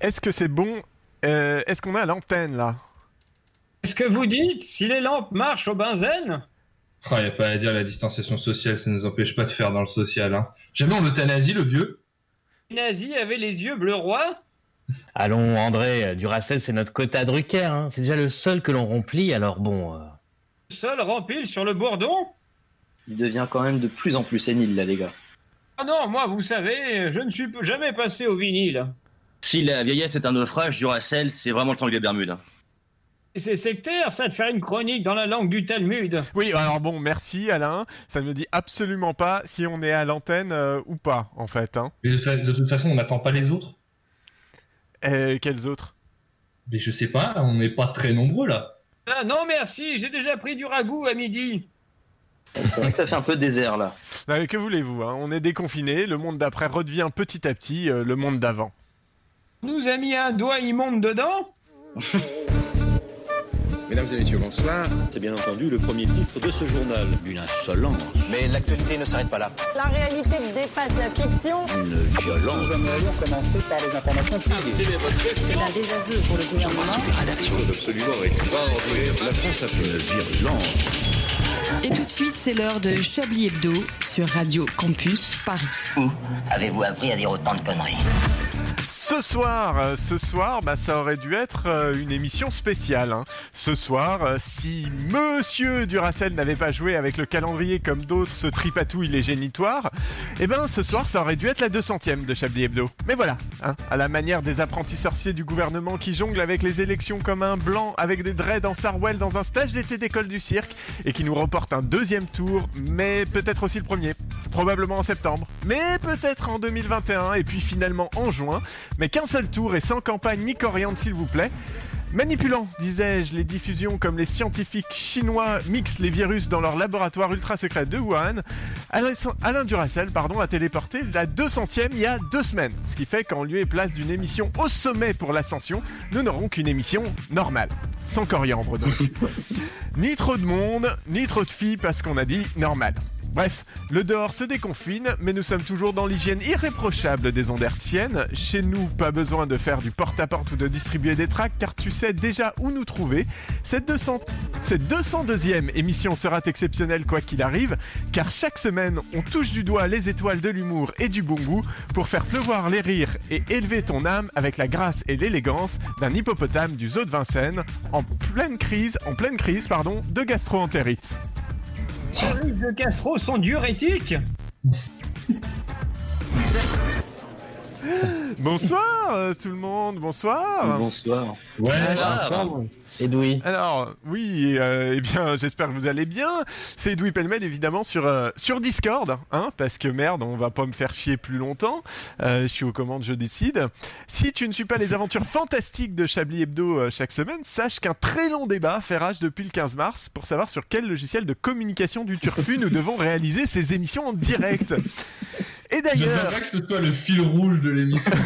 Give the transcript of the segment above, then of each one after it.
Est-ce que c'est bon euh, Est-ce qu'on est à l'antenne là? Est-ce que vous dites? Si les lampes marchent au benzène Il n'y a pas à dire, la distanciation sociale, ça ne nous empêche pas de faire dans le social. Hein. Jamais on l'euthanasie, le vieux? Les nazis avaient les yeux bleu roi Allons, André, Duracell, c'est notre quota Drucker. Hein. C'est déjà le seul que l'on remplit, alors bon. euh, Seul rempile sur le bourdon? Il devient quand même de plus en plus sénile, là, les gars. Ah non, moi, vous savez, je ne suis jamais passé au vinyle. Si la vieillesse est un naufrage, Duracell, c'est vraiment le temps des Bermudes. hein. C'est sectaire, ça, de faire une chronique dans la langue du Talmud. Oui, alors bon, merci Alain. Ça ne me dit absolument pas si on est à l'antenne euh, ou pas, en fait. Hein. Mais de, toute fa- de toute façon, on n'attend pas les autres. Et quels autres? Mais je sais pas, on n'est pas très nombreux là. Ah non, merci, j'ai déjà pris du ragoût à midi. C'est vrai que ça fait un peu désert, là. Non, mais Que voulez-vous hein? On est déconfiné. Le monde d'après redevient petit à petit euh, le monde d'avant. Nous a mis un doigt immonde dedans Mesdames et messieurs, bonsoir. C'est bien entendu le premier titre de ce journal. Une insolence, Mais l'actualité ne s'arrête pas là. La réalité dépasse la fiction. une violence. C'est un désaveu pour le gouvernement. Absolument extraordinaire. La France a fait une virulence. Et tout de suite, c'est l'heure de Chablis Hebdo sur Radio Campus Paris. Où avez-vous appris à dire autant de conneries Ce soir, euh, ce soir, bah, ça aurait dû être euh, une émission spéciale. hein. Ce soir, euh, si Monsieur Duracell n'avait pas joué avec le calendrier comme d'autres se tripatouillent les génitoires, eh ben ce soir, ça aurait dû être la 200e de Chablis Hebdo. Mais voilà, hein, à la manière des apprentis sorciers du gouvernement qui jonglent avec les élections comme un blanc avec des dreads en Sarwell dans un stage d'été d'école du cirque et qui nous un deuxième tour, mais peut-être aussi le premier. Probablement en septembre, mais peut-être en 2021 et puis finalement en juin mais qu'un seul tour et sans campagne ni coriandre s'il vous plaît. Manipulant, disais-je, les diffusions comme les scientifiques chinois mixent les virus dans leur laboratoire ultra secret de Wuhan, Alain Duracell pardon, a téléporté la 200e il y a deux semaines. Ce qui fait qu'en lieu et place d'une émission au sommet pour l'ascension, nous n'aurons qu'une émission normale. Sans coriandre donc. ni trop de monde, ni trop de filles parce qu'on a dit normal. Bref, le dehors se déconfine, mais nous sommes toujours dans l'hygiène irréprochable des ondes. Chez nous, pas besoin de faire du porte-à-porte ou de distribuer des tracts, car tu sais déjà où nous trouver. Cette, 200... Cette 202e émission sera exceptionnelle quoi qu'il arrive, car chaque semaine, on touche du doigt les étoiles de l'humour et du bon goût pour faire pleuvoir les rires et élever ton âme avec la grâce et l'élégance d'un hippopotame du zoo de Vincennes en pleine crise, en pleine crise, pardon, de gastro-entérite. Les de Castro sont diurétiques Bonsoir euh, tout le monde, bonsoir. Bonsoir. Ouais, bonsoir, Edoui. Alors oui, euh, eh bien j'espère que vous allez bien. C'est Edoui Pelmed évidemment sur euh, sur Discord, hein, parce que merde, on va pas me faire chier plus longtemps. Euh, je suis aux commandes, je décide. Si tu ne suis pas les aventures fantastiques de Chablis Hebdo euh, chaque semaine, sache qu'un très long débat fait rage depuis le 15 mars pour savoir sur quel logiciel de communication du turfu nous devons réaliser ces émissions en direct. Et Je ne d'ailleurs, pas que ce soit le fil rouge de l'émission.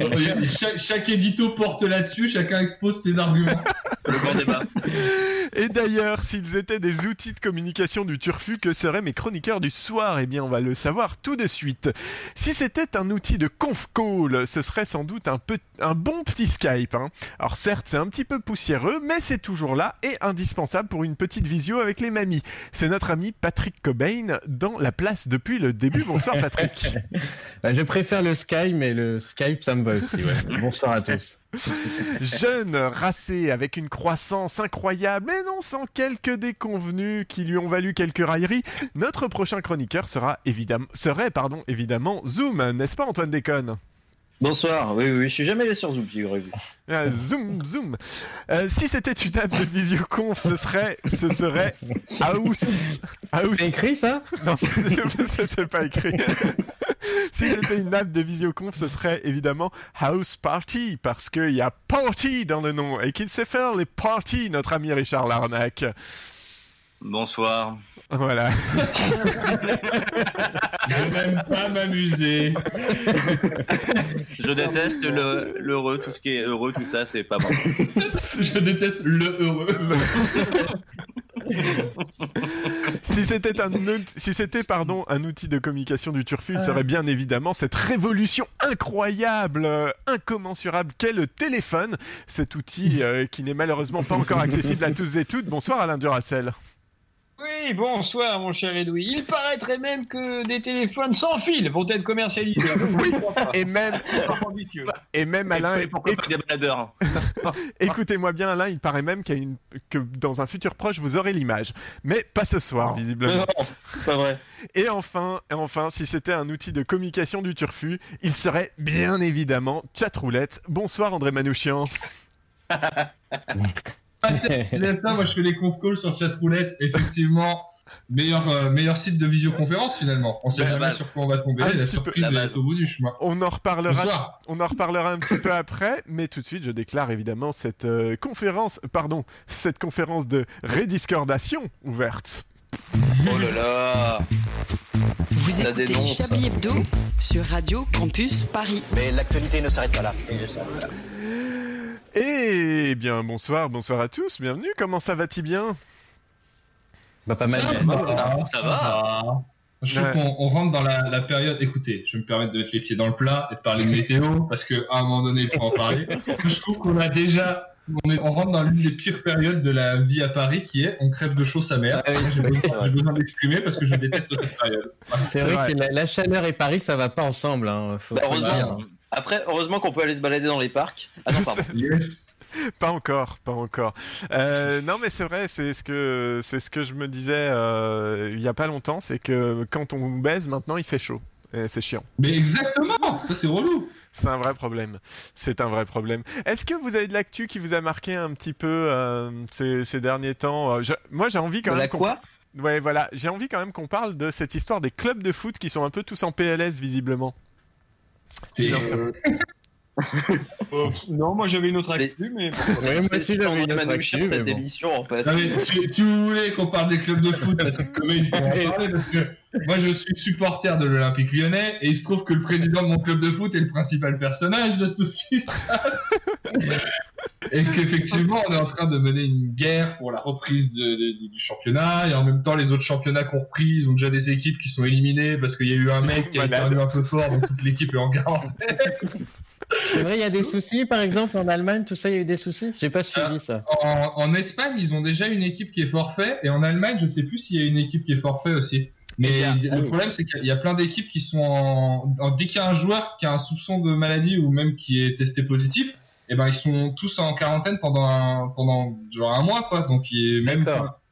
Euh, chaque, chaque édito porte là-dessus, chacun expose ses arguments. Le grand débat. Et d'ailleurs, s'ils étaient des outils de communication du turfu, que seraient mes chroniqueurs du soir? Eh bien, on va le savoir tout de suite. Si c'était un outil de conf call, ce serait sans doute un, peu, un bon petit Skype. hein. Alors certes, c'est un petit peu poussiéreux, mais c'est toujours là et indispensable pour une petite visio avec les mamies. C'est notre ami Patrick Cobain dans la place depuis le début. Bonsoir Patrick. Bah, je préfère le Skype, mais le Skype, ça me va aussi. ouais. Bonsoir à tous. Jeune, racé, avec une croissance incroyable, mais non sans quelques déconvenus qui lui ont valu quelques railleries, notre prochain chroniqueur sera évidemment, serait pardon, évidemment Zoom, n'est-ce pas Antoine Déconne? Bonsoir. Oui, oui, je suis jamais allé sur Zoom, figurez-vous. Ah, Zoom, Zoom. Euh, si c'était une app de visioconf, ce serait, ce serait House. House. C'est écrit ça? Non, c'était pas écrit. si c'était une app de visioconf, ce serait évidemment House Party, parce qu'il y a Party dans le nom, et qu'il sait faire les parties, notre ami Richard Larnac. Bonsoir. Voilà. Je n'aime pas m'amuser. Je déteste le l'heureux, tout ce qui est heureux, tout ça, c'est pas bon. Je déteste le heureux. Si c'était un, out- si c'était pardon un outil de communication du turfu, il serait bien évidemment cette révolution incroyable, euh, incommensurable qu'est le téléphone. Cet outil euh, qui n'est malheureusement pas encore accessible à tous et toutes. Bonsoir Alain Duracel. Oui, bonsoir mon cher Edoui. Il paraîtrait même que des téléphones sans fil vont être commercialisés. Oui, et même et même Alain, Et pourquoi pas des baladeurs écoutez-moi bien Alain, il paraît même qu'il y a une, que dans un futur proche vous aurez l'image, mais pas ce soir visiblement. Non, pas vrai. Et enfin, et enfin, si c'était un outil de communication du turfu, il serait bien évidemment chatroulette. Bonsoir André Manouchian. Ça, moi je fais les conf calls sur chatroulette, effectivement. Meilleur, euh, meilleur site de visioconférence finalement. On sait La jamais base. sur quoi on va tomber. La peu. surprise base. est au bout du chemin. On en reparlera. On en reparlera un petit peu après, mais tout de suite, je déclare évidemment cette euh, conférence, pardon, cette conférence de rediscordation ouverte. Oh là là. Vous La écoutez dénonce. Chablis Hebdo sur Radio Campus Paris. Mais l'actualité ne s'arrête pas là. Eh bien, bonsoir, bonsoir à tous, bienvenue. Comment ça va-t-il bien? Bah, pas mal. Ça va, va, ça va. Je trouve Ouais. qu'on on rentre dans la, la période. Écoutez, je vais me permettre de mettre les pieds dans le plat et de parler de météo parce qu'à un moment donné, il faut en parler. Je trouve qu'on a déjà. On, est- on rentre dans l'une des pires périodes de la vie à Paris qui est on crève de chaud sa mère. Ah J'ai besoin, d'exprimer parce que je déteste cette période. C'est C'est vrai, vrai. que la, la chaleur et Paris, ça va pas ensemble. Hein. Faut, Bah, faut le dire. heureusement. Après, heureusement qu'on peut aller se balader dans les parcs. Ah non, pardon. Yes. Pas encore, pas encore. Euh, non, mais c'est vrai, c'est ce que c'est ce que je me disais euh, il y a pas longtemps, c'est que quand on baise maintenant, il fait chaud. Et C'est chiant. Mais exactement, ça c'est relou. C'est un vrai problème. C'est un vrai problème. Est-ce que vous avez de l'actu qui vous a marqué un petit peu euh, ces, ces derniers temps je- Moi, j'ai envie quand De même. la quoi? Ouais, voilà. J'ai envie quand même qu'on parle de cette histoire des clubs de foot qui sont un peu tous en PLS visiblement. Et, euh, Oh, non, moi j'avais une autre actu, mais. Ouais, moi aussi, j'avais une autre actu, cette bon. émission en fait. non, mais si, si vous voulez qu'on parle des clubs de foot, Patrick Comet, il pourra en parler parce que moi je suis supporter de l'Olympique lyonnais et il se trouve que le président de mon club de foot est le principal personnage de tout ce qui se passe. Et qu'effectivement, on est en train de mener une guerre pour la reprise de- de- du championnat. Et en même temps, les autres championnats qu'on repris, ils ont déjà des équipes qui sont éliminées parce qu'il y a eu un mec qui a perdu un peu fort, donc toute l'équipe est en quarantaine. C'est vrai, il y a des soucis, par exemple, en Allemagne, tout ça, il y a eu des soucis? J'ai pas suivi ça. En, en Espagne, ils ont déjà une équipe qui est forfait. Et en Allemagne, je sais plus s'il y a une équipe qui est forfait aussi. Mais a- le problème, c'est qu'il y a plein d'équipes qui sont en, en- Dès qu'il y a un joueur qui a un soupçon de maladie ou même qui est testé positif, eh ben, ils sont tous en quarantaine pendant un, pendant genre un mois, quoi. Donc, il est même,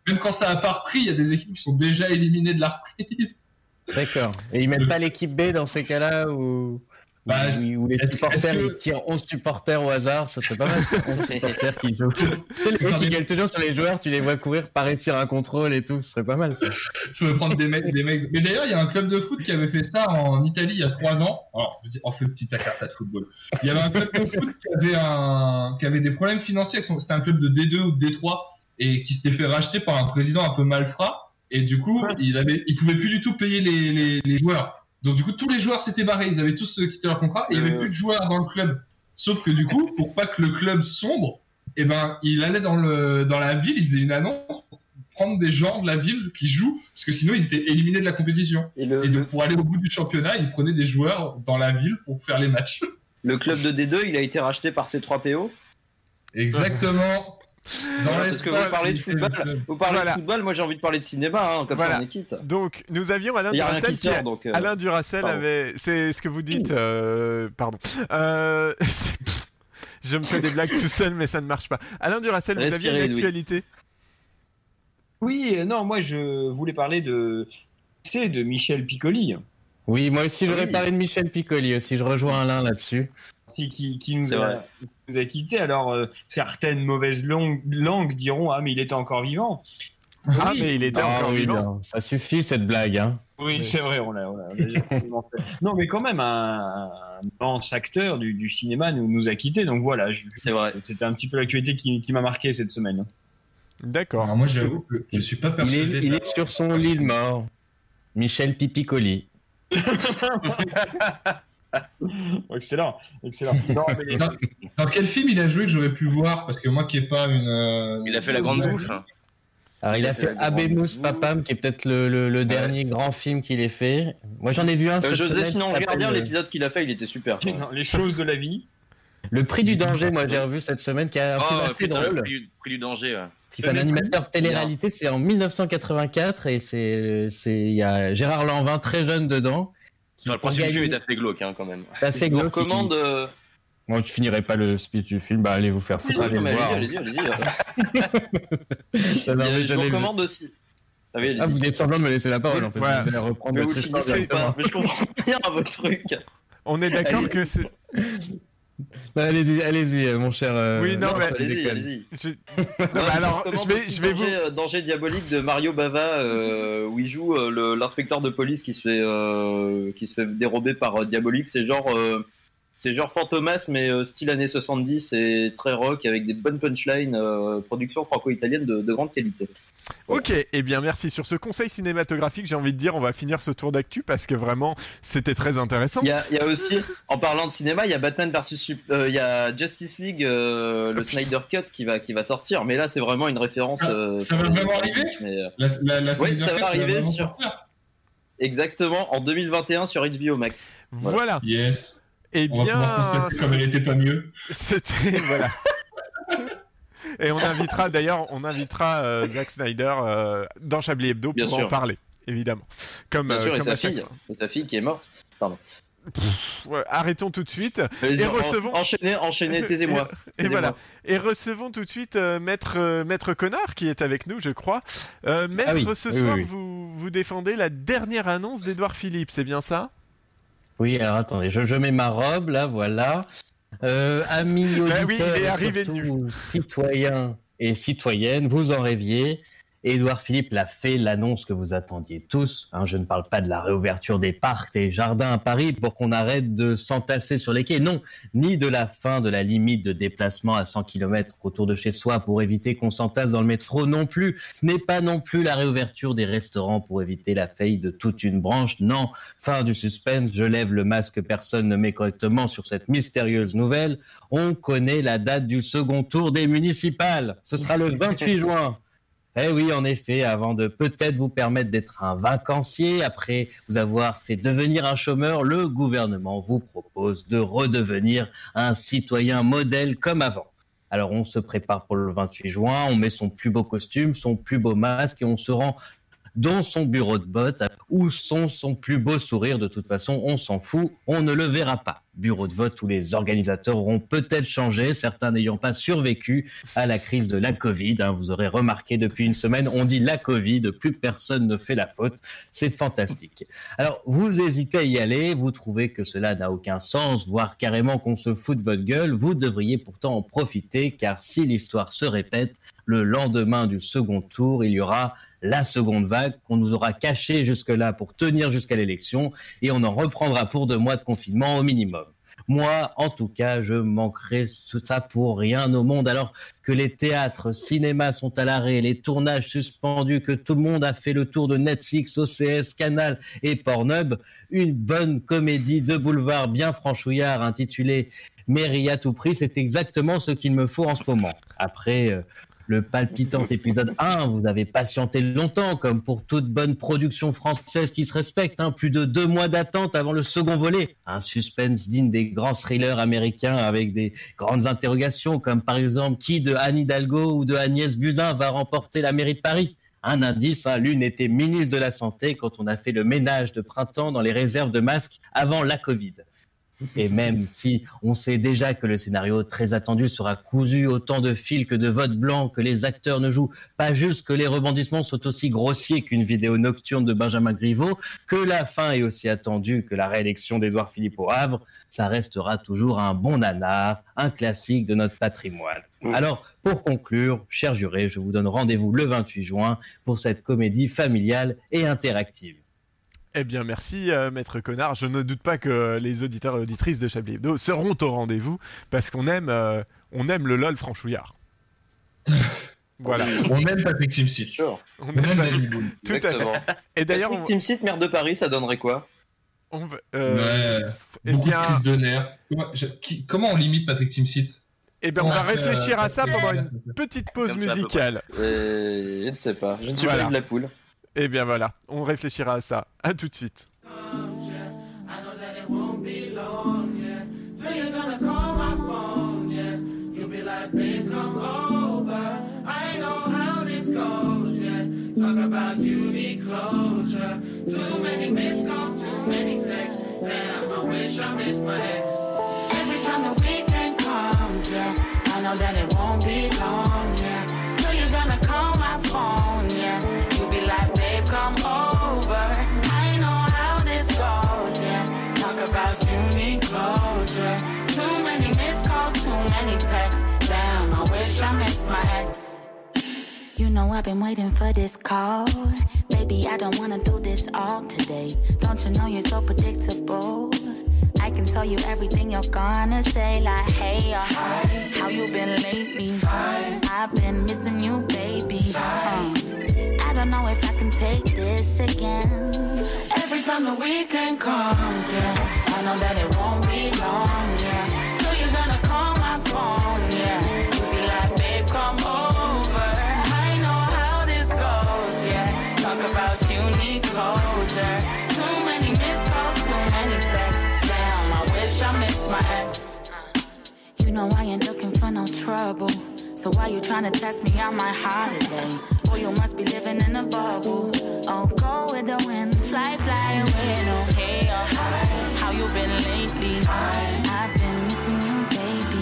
même quand ça a pas repris, il y a des équipes qui sont déjà éliminées de la reprise. D'accord. Et ils mettent pas l'équipe B dans ces cas-là où, Bah, où, où les supporters que- ils tirent 11 supporters au hasard, ça serait pas mal. ça, 11 supporters qui jouent. Tu sais, les mecs qui gueulent toujours sur les joueurs, tu les vois courir par réussir un contrôle et tout, ce serait pas mal ça. Je peux prendre des mecs, des mecs. Mais d'ailleurs, il y a un club de foot qui avait fait ça en Italie il y a trois ans. Alors, on fait petit carta de football. Il y avait un club de foot qui avait un, qui avait des problèmes financiers. avec son- C'était un club de D2 ou de D3 et qui s'était fait racheter par un président un peu malfrat. Et du coup, il avait, il pouvait plus du tout payer les, les, les joueurs. Donc du coup, tous les joueurs s'étaient barrés. Ils avaient tous euh, quitté leur contrat et il y avait Euh. plus de joueurs dans le club. Sauf que du coup, pour pas que le club sombre, eh ben, il allait dans le, dans la ville, il faisait une annonce pour prendre des gens de la ville qui jouent, parce que sinon ils étaient éliminés de la compétition. Et le, Et donc pour aller au bout du championnat, ils prenaient des joueurs dans la ville pour faire les matchs. le club de D2, il a été racheté par C3PO. Exactement. Voilà, parce que vous parlez de football. Vous parlez Voilà. de football, moi j'ai envie de parler de cinéma, hein, comme Voilà. ça on est quitte. Donc, nous avions Alain qui sort, donc. euh, Alain Duracell pardon. avait. C'est ce que vous dites. euh, Pardon. Euh, Je me fais des blagues tout seul, mais ça ne marche pas. Alain Duracell, vous aviez une actualité? Oui, non, moi je voulais parler de. C'est de Michel Piccoli, Oui, moi aussi j'aurais Oui. parlé de Michel Piccoli aussi, je rejoins Alain là-dessus. Qui, qui, qui nous, a, nous a quittés. Alors, euh, certaines mauvaises langues, langues diront Ah, mais il était encore vivant. Ah, Oui. mais il était Ah encore oui, vivant. non, ça suffit cette blague. Hein. Oui, c'est vrai, on l'a. Non, mais quand même, un, immense acteur du, du cinéma nous, nous a quittés. Donc voilà, C'est vrai. c'était un petit peu l'actualité qui, qui m'a marqué cette semaine. D'accord. Moi j'avoue que je suis pas Il persuadé. est, il est sur son lit de mort. Michel Pipicoli. excellent, excellent. Non, mais- Dans, dans quel film il a joué que j'aurais pu voir Parce que moi qui ai pas une. euh, Il a fait la grande bouche. Alors, il a fait Abemus Papam, qui est peut-être le, le- le dernier grand film qu'il ait fait. Moi, j'en ai vu un Euh, s'appelle, Gardien, euh, l'épisode qu'il a fait, il était super. Non, les choses de la vie. Le prix du danger, moi, j'ai revu cette semaine, qui a un film Oh, assez putain, le drôle. prix, du- prix du danger. ouais. qui fait un animateur télé-réalité, c'est en 1984 et c'est c'est il y a Gérard Lanvin très jeune dedans. Enfin, le principe du film est assez glauque hein, quand même. C'est assez Je vous glauque, recommande. il- euh, Moi, je finirai pas le speech du film, bah allez vous faire foutre, allez voir. allez-y, allez-y, mais Je recommande aussi. Ah, oui. Ah, vous êtes semblant de me laisser la parole en fait. Ouais. Vous allez reprendre Mais votre vous pas, mais je comprends rien à votre truc. On est d'accord que c'est. Bah, allez-y, allez-y, euh, mon cher. euh, Oui, non, mais- Allez-y, je- Non, bah alors, je vais, je vais vous. danger, euh, danger diabolique de Mario Bava, euh, où il joue euh, l'inspecteur de police qui se fait, euh, qui se fait dérober par euh, Diabolique. C'est genre, euh, c'est genre Fantomas, mais euh, style années 70 et très rock avec des bonnes punchlines, euh, production franco-italienne de, de grande qualité. Ok, eh bien merci. Sur ce conseil cinématographique, j'ai envie de dire, on va finir ce tour d'actu parce que vraiment, c'était très intéressant. Il y, a, il y a aussi, en parlant de cinéma, il y a Batman versus euh, il y a Justice League, euh, le Snyder Cut qui va, qui va sortir. Mais là, c'est vraiment une référence. Ah, euh, ça va vraiment arriver mais, euh, La, la, la Oui, ça va arriver sur- sortir. Exactement, en 2021 sur HBO Max. Voilà. Yes. Eh On bien, comme elle était pas mieux. c'était voilà. Et on invitera d'ailleurs, on invitera euh, Zack Snyder euh, dans Chablis Hebdo Bien pour en sûr. parler, évidemment. Comme, Bien euh, sûr, et comme sa fille, fois. et sa fille qui est morte. Ouais, arrêtons tout de suite. Et en- recevons- Enchaînez, enchaînez, taisez-moi. Et voilà. Et recevons tout de suite euh, Maître, euh, Maître Connard qui est avec nous, je crois. Euh, Maître, Ah oui, ce oui, soir, oui, oui. Vous, vous défendez la dernière annonce d'Edouard Philippe, c'est bien ça? Oui, alors attendez, je, je mets ma robe là, voilà. Euh, amis Bah auditeurs, oui, il est et arrivé surtout citoyens et citoyennes, vous en rêviez. Édouard Philippe l'a fait, l'annonce que vous attendiez tous. Hein, je ne parle pas de la réouverture des parcs, des jardins à Paris pour qu'on arrête de s'entasser sur les quais. Non, ni de la fin de la limite de déplacement à 100 km autour de chez soi pour éviter qu'on s'entasse dans le métro non plus. Ce n'est pas non plus la réouverture des restaurants pour éviter la faillite de toute une branche. Non, fin du suspense, je lève le masque, personne ne met correctement sur cette mystérieuse nouvelle. On connaît la date du second tour des municipales. Ce sera le 28 juin. Eh oui, en effet, avant de peut-être vous permettre d'être un vacancier, après vous avoir fait devenir un chômeur, le gouvernement vous propose de redevenir un citoyen modèle comme avant. Alors on se prépare pour le 28 juin, on met son plus beau costume, son plus beau masque et on se rend dans son bureau de où sont son plus beau sourire. De toute façon, on s'en fout, on ne le verra pas. Bureau de vote où les organisateurs auront peut-être changé, certains n'ayant pas survécu à la crise de la Covid. hein. Vous aurez remarqué depuis une semaine, on dit la Covid, plus personne ne fait la faute. C'est fantastique. Alors, vous hésitez à y aller, vous trouvez que cela n'a aucun sens, voire carrément qu'on se fout de votre gueule. Vous devriez pourtant en profiter, car si l'histoire se répète, le lendemain du second tour, il y aura la seconde vague qu'on nous aura cachée jusque-là pour tenir jusqu'à l'élection et on en reprendra pour deux mois de confinement au minimum. Moi, en tout cas, je manquerai tout ça pour rien au monde alors que les théâtres, cinémas sont à l'arrêt, les tournages suspendus, que tout le monde a fait le tour de Netflix, OCS, Canal et Pornhub. Une bonne comédie de boulevard bien franchouillard intitulée Mairie à tout prix, c'est exactement ce qu'il me faut en ce moment. Après, euh, le palpitant épisode 1, vous avez patienté longtemps, comme pour toute bonne production française qui se respecte. hein. plus de deux mois d'attente avant le second volet. Un suspense digne des grands thrillers américains avec des grandes interrogations, comme par exemple qui de Anne Hidalgo ou de Agnès Buzyn va remporter la mairie de Paris? Un indice, hein, l'une était ministre de la Santé quand on a fait le ménage de printemps dans les réserves de masques avant la Covid. Et même si on sait déjà que le scénario très attendu sera cousu autant de fils que de votes blancs, que les acteurs ne jouent pas juste, que les rebondissements sont aussi grossiers qu'une vidéo nocturne de Benjamin Griveaux, que la fin est aussi attendue que la réélection d'Édouard Philippe au Havre, ça restera toujours un bon nanar, un classique de notre patrimoine. Alors, pour conclure, chers jurés, je vous donne rendez-vous le 28 juin pour cette comédie familiale et interactive. Eh bien, merci, euh, Maître Connard. Je ne doute pas que les auditeurs et auditrices de Chablis Hebdo seront au rendez-vous parce qu'on aime, euh, on aime le LOL franchouillard. voilà. On aime Patrick Timsit. Sure. On On aime aime Danny Boone. Tout à fait. Exactement. Et d'ailleurs, Patrick on, Timsit, maire de Paris, ça donnerait quoi? On va- euh, Ouais. eh Beaucoup bien, de crises de nerfs. Comment, je- qui- comment on limite Patrick Timsit? Eh bien, on va réfléchir euh, à ça ça pendant une petite pause musicale. Euh, je ne sais pas. Je ne suis Voilà. pas de la poule. Eh bien voilà, on réfléchira à ça. À tout de suite. So you're gonna call my know I've been waiting for this call. Baby, I don't wanna do this all today. Don't you know you're so predictable? I can tell you everything you're gonna say, like, hey, or hi, how you been lately? I've been missing you, baby. Uh, I don't know if I can take this again. Every time the weekend comes, yeah, I know that it won't be long, yeah. So you're gonna call my phone, yeah. You'll be like, babe, come over. Closure. Too many missed calls, too many texts. Damn, I wish I missed my ex. Uh, you know I ain't looking for no trouble. So why you tryna test me on my holiday? Boy, you must be living in a bubble. Oh, go with the wind, fly, fly away. No, hey, or hi, how you been lately? I've been missing you, baby.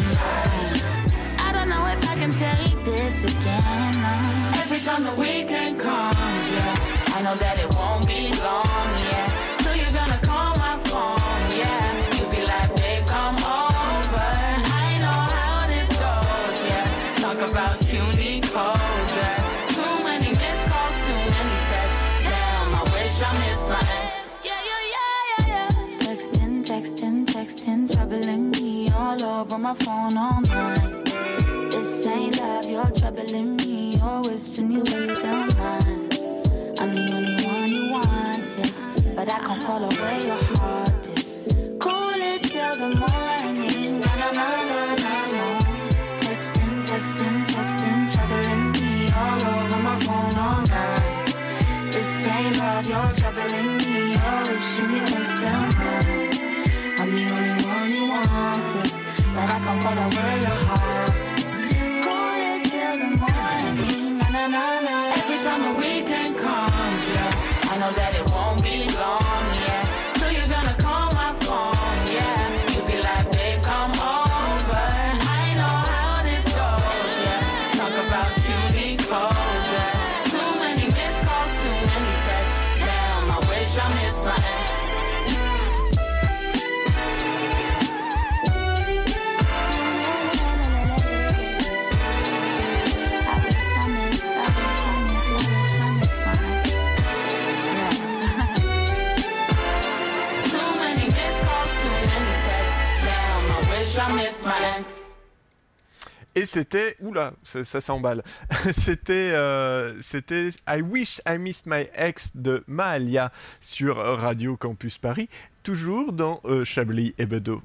If I can take this again. no. Every time the weekend comes, yeah, I know that it won't be long, yeah. So you're gonna call my phone, yeah. You'll be like, babe, come over. I know how this goes, yeah. Talk about you need closure. Too many missed calls, too many texts. Damn, I wish I missed my ex. Yeah, yeah, yeah, yeah, yeah. Texting, texting, texting, troubling me all over my phone all night. Ain't love, you're troubling me. You're wishing you were still mine. I'm the only one you wanted, but I can't follow where your heart is. Cool it till the morning. Na na na na na na. Texting, texting, texting, troubling me all over my phone all night. This ain't love, you're troubling me. You're wishing you were still mine. I'm the only one you wanted, but I can't follow Et c'était, oula, ça, ça s'emballe. c'était, euh, c'était I Wish I Missed My Ex de Mahalia sur Radio Campus Paris, toujours dans euh, Chablis et Bedeau.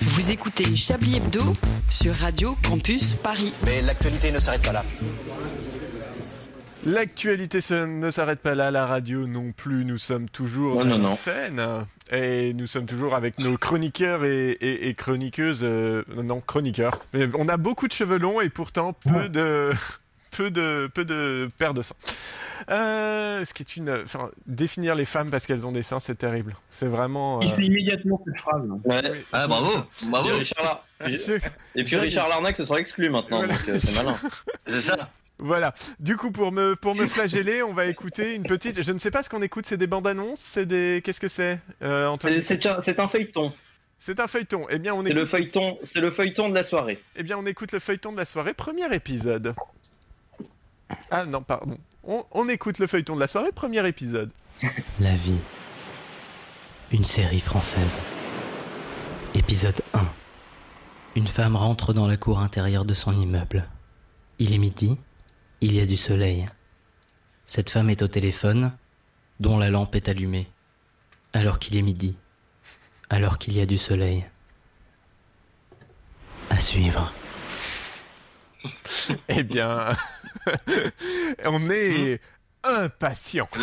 Vous écoutez Chablis Hebdo sur Radio Campus Paris. Mais l'actualité ne s'arrête pas là. L'actualité ne s'arrête pas là, la radio non plus. Nous sommes toujours Non, à non, non. l'antenne et nous sommes toujours avec nos chroniqueurs et, et- et chroniqueuses. euh, non, chroniqueurs. Mais on a beaucoup de cheveux longs et pourtant peu de peu de peu de paires de seins. Euh, ce qui est une, enfin, définir les femmes parce qu'elles ont des seins, c'est terrible. C'est vraiment. Il euh, fait immédiatement cette phrase. Ouais. Ah, bravo. Bravo, Richard Et puis Richard Larnac se sera exclu maintenant, Voilà. donc euh, c'est malin. C'est ça. Voilà. Du coup, pour me, pour me flageller, on va écouter une petite. Je ne sais pas ce qu'on écoute, c'est des bandes annonces, c'est des. Qu'est-ce que c'est euh, Antoine? C'est- un, feuilleton. C'est un feuilleton. Eh bien, on C'est écoute. le feuilleton, c'est le feuilleton de la soirée. Eh bien, on écoute le feuilleton de la soirée, premier épisode. Ah non, pardon. On, on écoute le feuilleton de la soirée, premier épisode. La vie. Une série française. Épisode 1. Une femme rentre dans la cour intérieure de son immeuble. Il est midi, il y a du soleil. Cette femme est au téléphone, dont la lampe est allumée. Alors qu'il est midi, alors qu'il y a du soleil. suivre. Eh bien, on est impatient.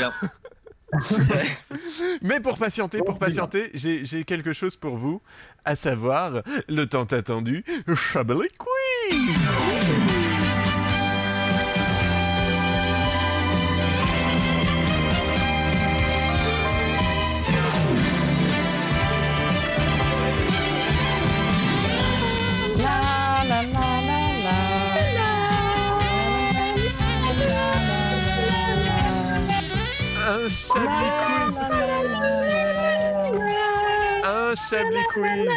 Mais pour patienter, pour patienter, j'ai quelque chose pour vous, à savoir le tant attendu Chablis Quiz. Un Chablis Quiz. Un Chablis Quiz.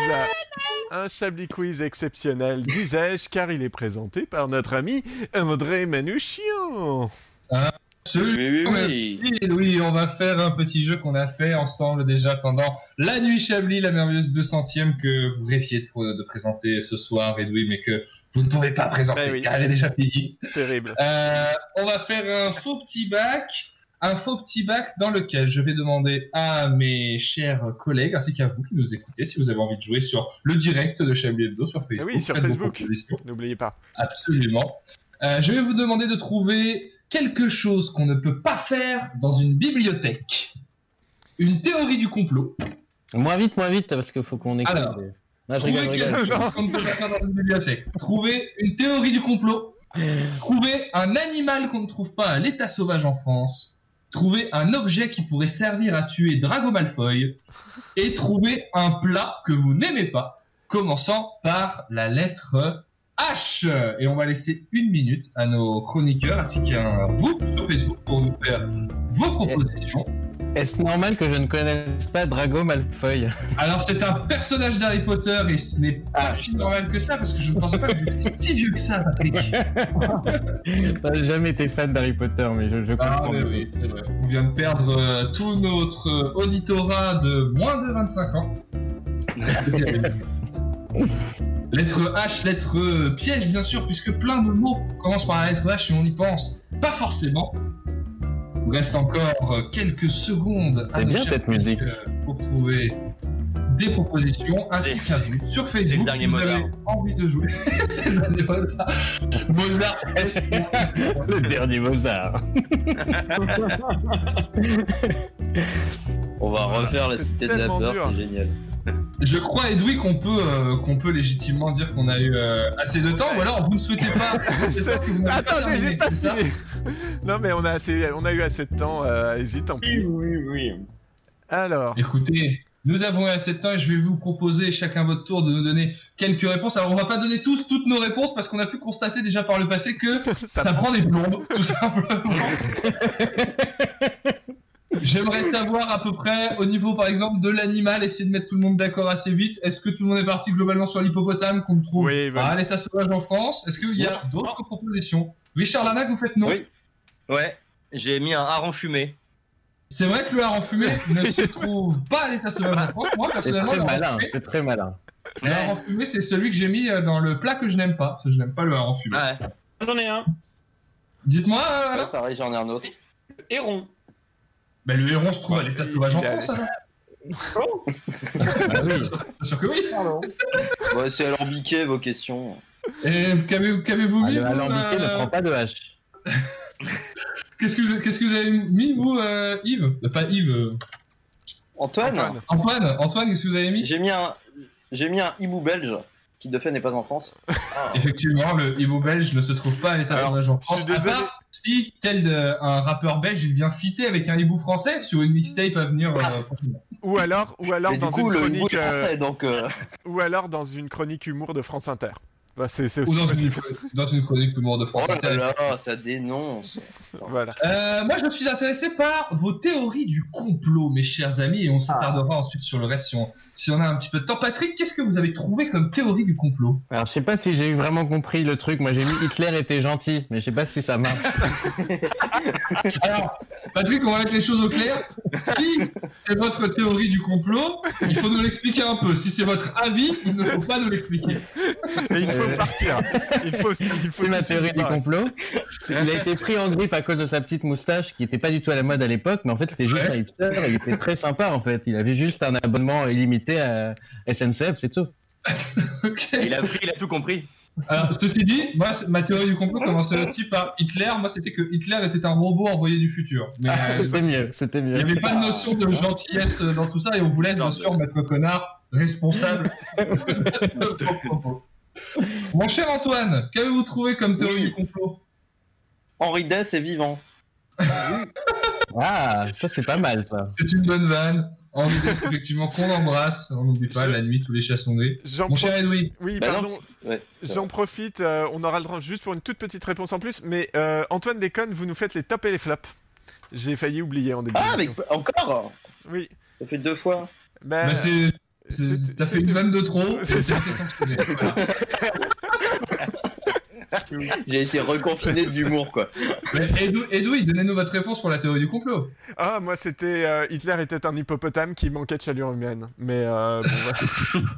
Un Chablis Quiz exceptionnel, disais-je, car il est présenté par notre ami André Manouchian. Absolument. Oui, Merci, Louis. On va faire un petit jeu qu'on a fait ensemble déjà pendant la nuit Chablis, la merveilleuse 200e que vous rêviez de, de présenter ce soir, Edoui, mais que vous ne pouvez pas présenter oui. car elle est déjà finie. Terrible. Euh, on va faire un faux petit bac. Un faux petit bac dans lequel je vais demander à mes chers collègues ainsi qu'à vous qui nous écoutez si vous avez envie de jouer sur le direct de Chablis Hebdo sur Facebook. oui, sur Facebook. N'oubliez pas. Absolument. Euh, je vais vous demander de trouver quelque chose qu'on ne peut pas faire dans une bibliothèque. Une théorie du complot. Moins vite, moins vite, parce qu'il faut qu'on écoute. Alors, Non, je rigole, Trouvez je rigole. quelque chose qu'on ne peut pas faire dans une bibliothèque. Trouver une théorie du complot. Trouver un animal qu'on ne trouve pas à l'état sauvage en France. Trouver un objet qui pourrait servir à tuer Drago Malfoy. Et trouver un plat que vous n'aimez pas, commençant par la lettre H. Et on va laisser une minute à nos chroniqueurs ainsi qu'à vous sur Facebook pour nous faire vos propositions. Est-ce normal que je ne connaisse pas Drago Malfoy? Alors c'est un personnage d'Harry Potter et ce n'est pas si normal que ça parce que je ne pense pas que êtes si vieux que ça, Patrick. T'as jamais été fan d'Harry Potter, mais je, je Ah comprends. oui, oui, c'est vrai. On vient de perdre euh, tout notre euh, auditorat de moins de 25 ans. lettre H, lettre euh, piège bien sûr, puisque plein de mots commencent par la lettre H et on y pense pas forcément. Il vous reste encore euh, quelques secondes à bien cette musique. pour trouver des propositions ainsi vous sur c'est le Facebook dernier si vous avez Mozart. envie de jouer. c'est le dernier Mozart. Mozart, Le dernier Mozart. On va refaire la cité de la peur, c'est génial. Je crois, Edoui, qu'on peut, euh, qu'on peut légitimement dire qu'on a eu euh, assez de temps, ou alors vous ne souhaitez pas. Attendez, j'ai pas fini. Non, mais on a, assez, on a eu assez de temps. Euh, Allez-y, tant pis. oui, oui. Alors, Écoutez, nous avons eu assez de temps et je vais vous proposer chacun votre tour de nous donner quelques réponses. Alors, on va pas donner tous toutes nos réponses parce qu'on a pu constater déjà par le passé que ça, ça prend des plombes, tout simplement. J'aimerais savoir à peu près au niveau par exemple de l'animal, essayer de mettre tout le monde d'accord assez vite. Est-ce que tout le monde est parti globalement sur l'hippopotame qu'on trouve Oui, à l'état sauvage en France? Est-ce qu'il y a d'autres propositions? Richard Lanac, vous faites non? Oui. Ouais, j'ai mis un hareng fumé. C'est vrai que le hareng fumé ne se trouve pas à l'état sauvage en France. Moi C'est personnellement, très le hareng malin, fumé, c'est très malin. le hareng fumé, c'est celui que j'ai mis euh, dans le plat que je n'aime pas. Parce que je n'aime pas le hareng fumé. Ouais. J'en ai un. Dites-moi, euh, Ouais, pareil, j'en ai un autre. Héron. Ben, le héron se trouve à l'état sauvage en France, alors Bah oui. Bien sûr que oui. Ouais, c'est alambiqué vos questions. Et qu'avez- qu'avez-vous Ah, mis alambiqué ne euh, prend pas de hache. Qu'est-ce que, vous- qu'est-ce que vous avez mis, vous, euh, Yves? Euh, Pas Yves. euh, Antoine, Antoine. Antoine, Antoine, qu'est-ce que vous avez mis? J'ai mis un j'ai mis un hibou belge qui de fait n'est pas en France. Effectivement, le hibou belge ne se trouve pas à sauvage en je suis France. À part si, tel euh, un rappeur belge, il vient fitter avec un hibou français sur une mixtape à venir euh, prochainement. ou alors, ou alors dans coup, une chronique, est euh, français, donc euh, ou alors dans une chronique humour de France Inter. Bah, c'est c'est Ou dans une, dans une chronique humour de oh France. là là, ça dénonce. voilà. Euh, moi, je suis intéressé par vos théories du complot, mes chers amis, et on s'attardera ensuite sur le reste si on, si on a un petit peu de temps. Patrick, qu'est-ce que vous avez trouvé comme théorie du complot? Alors, je sais pas si j'ai vraiment compris le truc. Moi, j'ai mis Hitler était gentil, mais je sais pas si ça marche. Alors, Patrick, on va mettre les choses au clair. Si c'est votre théorie du complot, il faut nous l'expliquer un peu. Si c'est votre avis, il ne faut pas nous l'expliquer. Et il faut partir. Il faut, il faut C'est ma théorie du complot. Il a été pris en grippe à cause de sa petite moustache qui était pas du tout à la mode à l'époque, mais en fait c'était juste Ouais. un hipster et il était très sympa en fait. Il avait juste un abonnement illimité à SNCF, c'est tout. Il a pris, il a tout compris. Alors, ceci dit, moi, ma théorie du complot commençait aussi par Hitler. Moi, c'était que Hitler était un robot envoyé du futur. Mais Ah, euh, c'était mieux, il n'y avait pas de notion de gentillesse dans tout ça et on voulait bien sûr mettre le connard responsable de notre propos. Mon cher Antoine, qu'avez-vous trouvé comme théorie Oui. du complot? Henri Dess est vivant. Ah, ça c'est pas mal ça. C'est une bonne vanne. Dess, effectivement, qu'on embrasse. On n'oublie pas Je- la nuit, tous les chats sont nés. J'en Mon cher profite- Edoui, Oui, Bah pardon. ouais, J'en profite, euh, on aura le droit juste pour une toute petite réponse en plus, mais euh, Antoine déconne, vous nous faites les tops et les flops. J'ai failli oublier en début Ah, mais encore? Oui. Ça fait deux fois. Bah, bah, t'as fait une vanne de trop. C'est. Voilà. J'ai été reconfiné d'humour, quoi. Mais Edoui, Edoui, donnez-nous votre réponse pour la théorie du complot. Ah, moi c'était euh, Hitler était un hippopotame qui manquait de chaleur humaine. Mais euh, bon, voilà.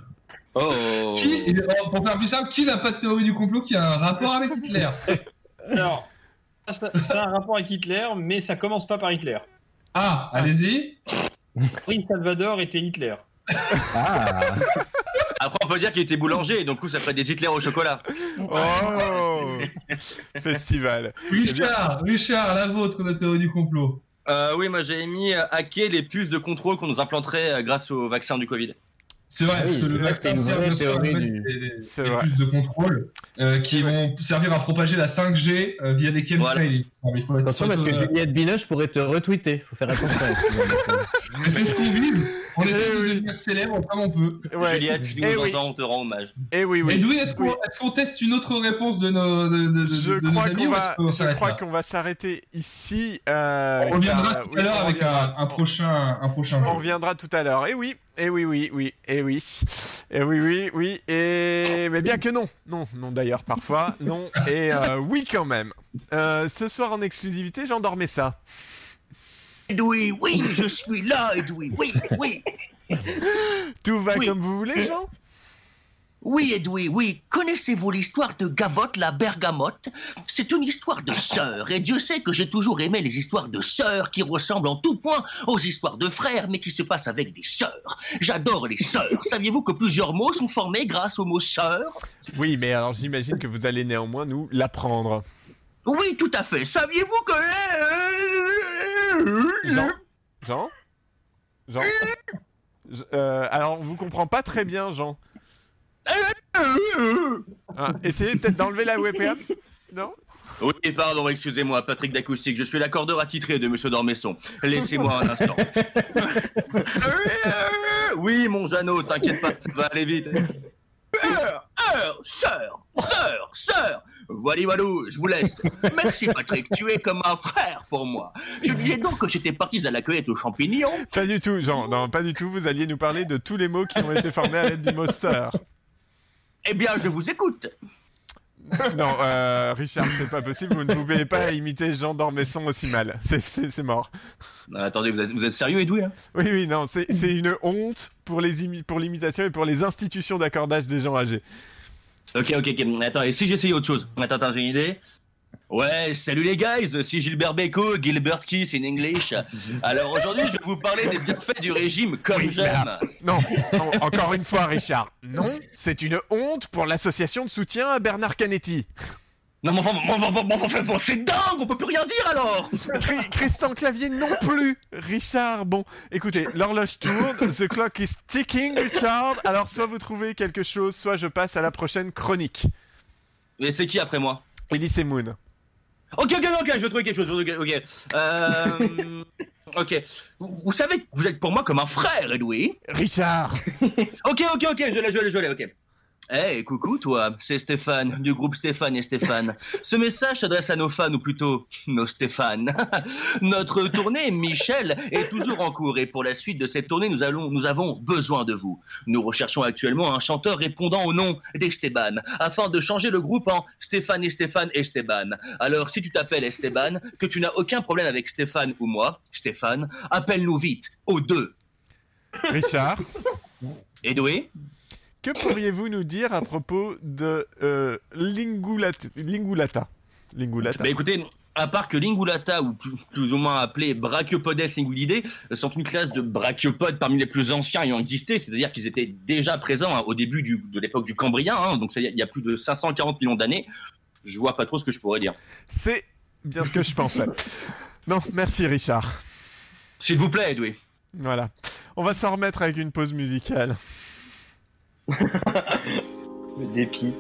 Oh. Qui, pour faire plus simple, qui n'a pas de théorie du complot qui a un rapport avec Hitler? Alors, ça, ça a un rapport avec Hitler, mais ça commence pas par Hitler. Ah, allez-y. Prince Salvador était Hitler. Ah, Après, on peut dire qu'il était boulanger, donc coup, ça ferait des Hitler au chocolat. Oh Festival. Richard, Richard, la vôtre de théorie du complot. Euh, oui, moi j'ai mis euh, hacker les puces de contrôle qu'on nous implanterait euh, grâce au vaccin du Covid. C'est vrai, Ah parce que le vaccin c'est une sert vrai. puces de contrôle euh, qui vont servir à propager la 5G euh, via des chemtrails. Voilà. attention parce que euh, Juliette Binoche pourrait te retweeter. Faut faire attention. avec ce genre de choses. mais c'est ce qu'on vit. On Eh essaie de oui. devenir célèbre comme on peut. Ouais. Juliette, si tu Eh nous oui. on te rend hommage. Eh oui, oui. Et est-ce qu'on Oui. teste une autre réponse de nos, de, de, de, Je de nos crois amis qu'on va, je crois qu'on va s'arrêter ici. euh, On reviendra car, tout à l'heure avec reviendra. un, un prochain, un prochain jeu. On reviendra tout à l'heure. Et oui, et oui, oui, oui, et oui, et oui, oui, oui, et mais bien que non, non, non d'ailleurs parfois, non, et euh, oui quand même. Euh, ce soir en exclusivité, j'endormais ça. Edoui, oui, je suis là, Edoui, oui, oui. Tout va Oui. comme vous voulez, Jean? Oui, Edoui, oui. Connaissez-vous l'histoire de Gavotte la bergamote? C'est une histoire de sœurs, et Dieu sait que j'ai toujours aimé les histoires de sœurs qui ressemblent en tout point aux histoires de frères, mais qui se passent avec des sœurs. J'adore les sœurs. Saviez-vous que plusieurs mots sont formés grâce au mot sœur? Oui, mais alors j'imagine que vous allez néanmoins nous l'apprendre. Oui, tout à fait. Saviez-vous que... Jean Jean Jean Je- euh, Alors, on vous comprend pas très bien, Jean. Ah, essayez peut-être d'enlever la webcam Non? Oui, pardon, excusez-moi, Patrick d'Acoustique, je suis l'accordeur attitré de Monsieur Dormesson. Laissez-moi un instant. oui, mon Jeannot, t'inquiète pas, ça va aller vite. Sœur, sœur, sœur, sœur, sœur. Voilà, je vous laisse. Merci Patrick, tu es comme un frère pour moi. Je disais donc que j'étais parti à la cueillette aux champignons. Pas du tout, Jean. Non, pas du tout. Vous alliez nous parler de tous les mots qui ont été formés à l'aide du mot sœur. Eh bien, je vous écoute. Non, euh, Richard, c'est pas possible. Vous ne pouvez pas imiter Jean Dormesson aussi mal. C'est- mort. Non, attendez, vous êtes, vous êtes sérieux, Edoui là Oui, oui, non, c'est une honte pour l'imitation et pour les institutions d'accordage des gens âgés. Ok, ok, ok. Attends, et si j'essayais autre chose? Attends, attends, j'ai une idée. Ouais, salut les guys, c'est Gilbert Bécaud, Gilbert Kiss in English. Alors aujourd'hui, je vais vous parler des bienfaits du régime comme Oui, j'aime. ah, non, non, encore une fois, Richard. Non, c'est une honte pour l'association de soutien à Bernard Canetti. Non, mais enfin, c'est dingue, on peut plus rien dire alors Christian Clavier non plus. Richard, bon, écoutez, l'horloge tourne, the clock is ticking, Richard. Alors soit vous trouvez quelque chose, soit je passe à la prochaine chronique. Mais c'est qui après moi? Elise Moon. Ok, ok, ok, je vais trouver quelque chose. Ok, ok. Euh, ok. Vous, vous savez que vous êtes pour moi comme un frère, Edoui. Richard. Ok, ok, ok, je l'ai, je l'ai, je l'ai, ok. Hey, coucou toi, c'est Stéphane, du groupe Stéphane et Stéphane. Ce message s'adresse à nos fans, ou plutôt nos Stéphane. Notre tournée, Michel, est toujours en cours et pour la suite de cette tournée, nous, allons, nous avons besoin de vous. Nous recherchons actuellement un chanteur répondant au nom d'Esteban, afin de changer le groupe en Stéphane et Stéphane Esteban. Alors, si tu t'appelles Esteban, que tu n'as aucun problème avec Stéphane ou moi, Stéphane, appelle-nous vite, aux deux. Richard. Edoui Que pourriez-vous nous dire à propos de euh, Lingulata Lingulata? Lingulata. Bah écoutez, à part que Lingulata, ou plus, plus ou moins appelé Brachiopodes lingulidae, euh, sont une classe de brachiopodes parmi les plus anciens ayant existé, c'est-à-dire qu'ils étaient déjà présents hein, au début du- de l'époque du Cambrien, hein, donc il y a plus de 540 millions d'années. Je vois pas trop ce que je pourrais dire. C'est bien ce que je pensais. Non, merci Richard. S'il vous plaît, Edoui. Voilà. On va s'en remettre avec une pause musicale. Le dépit.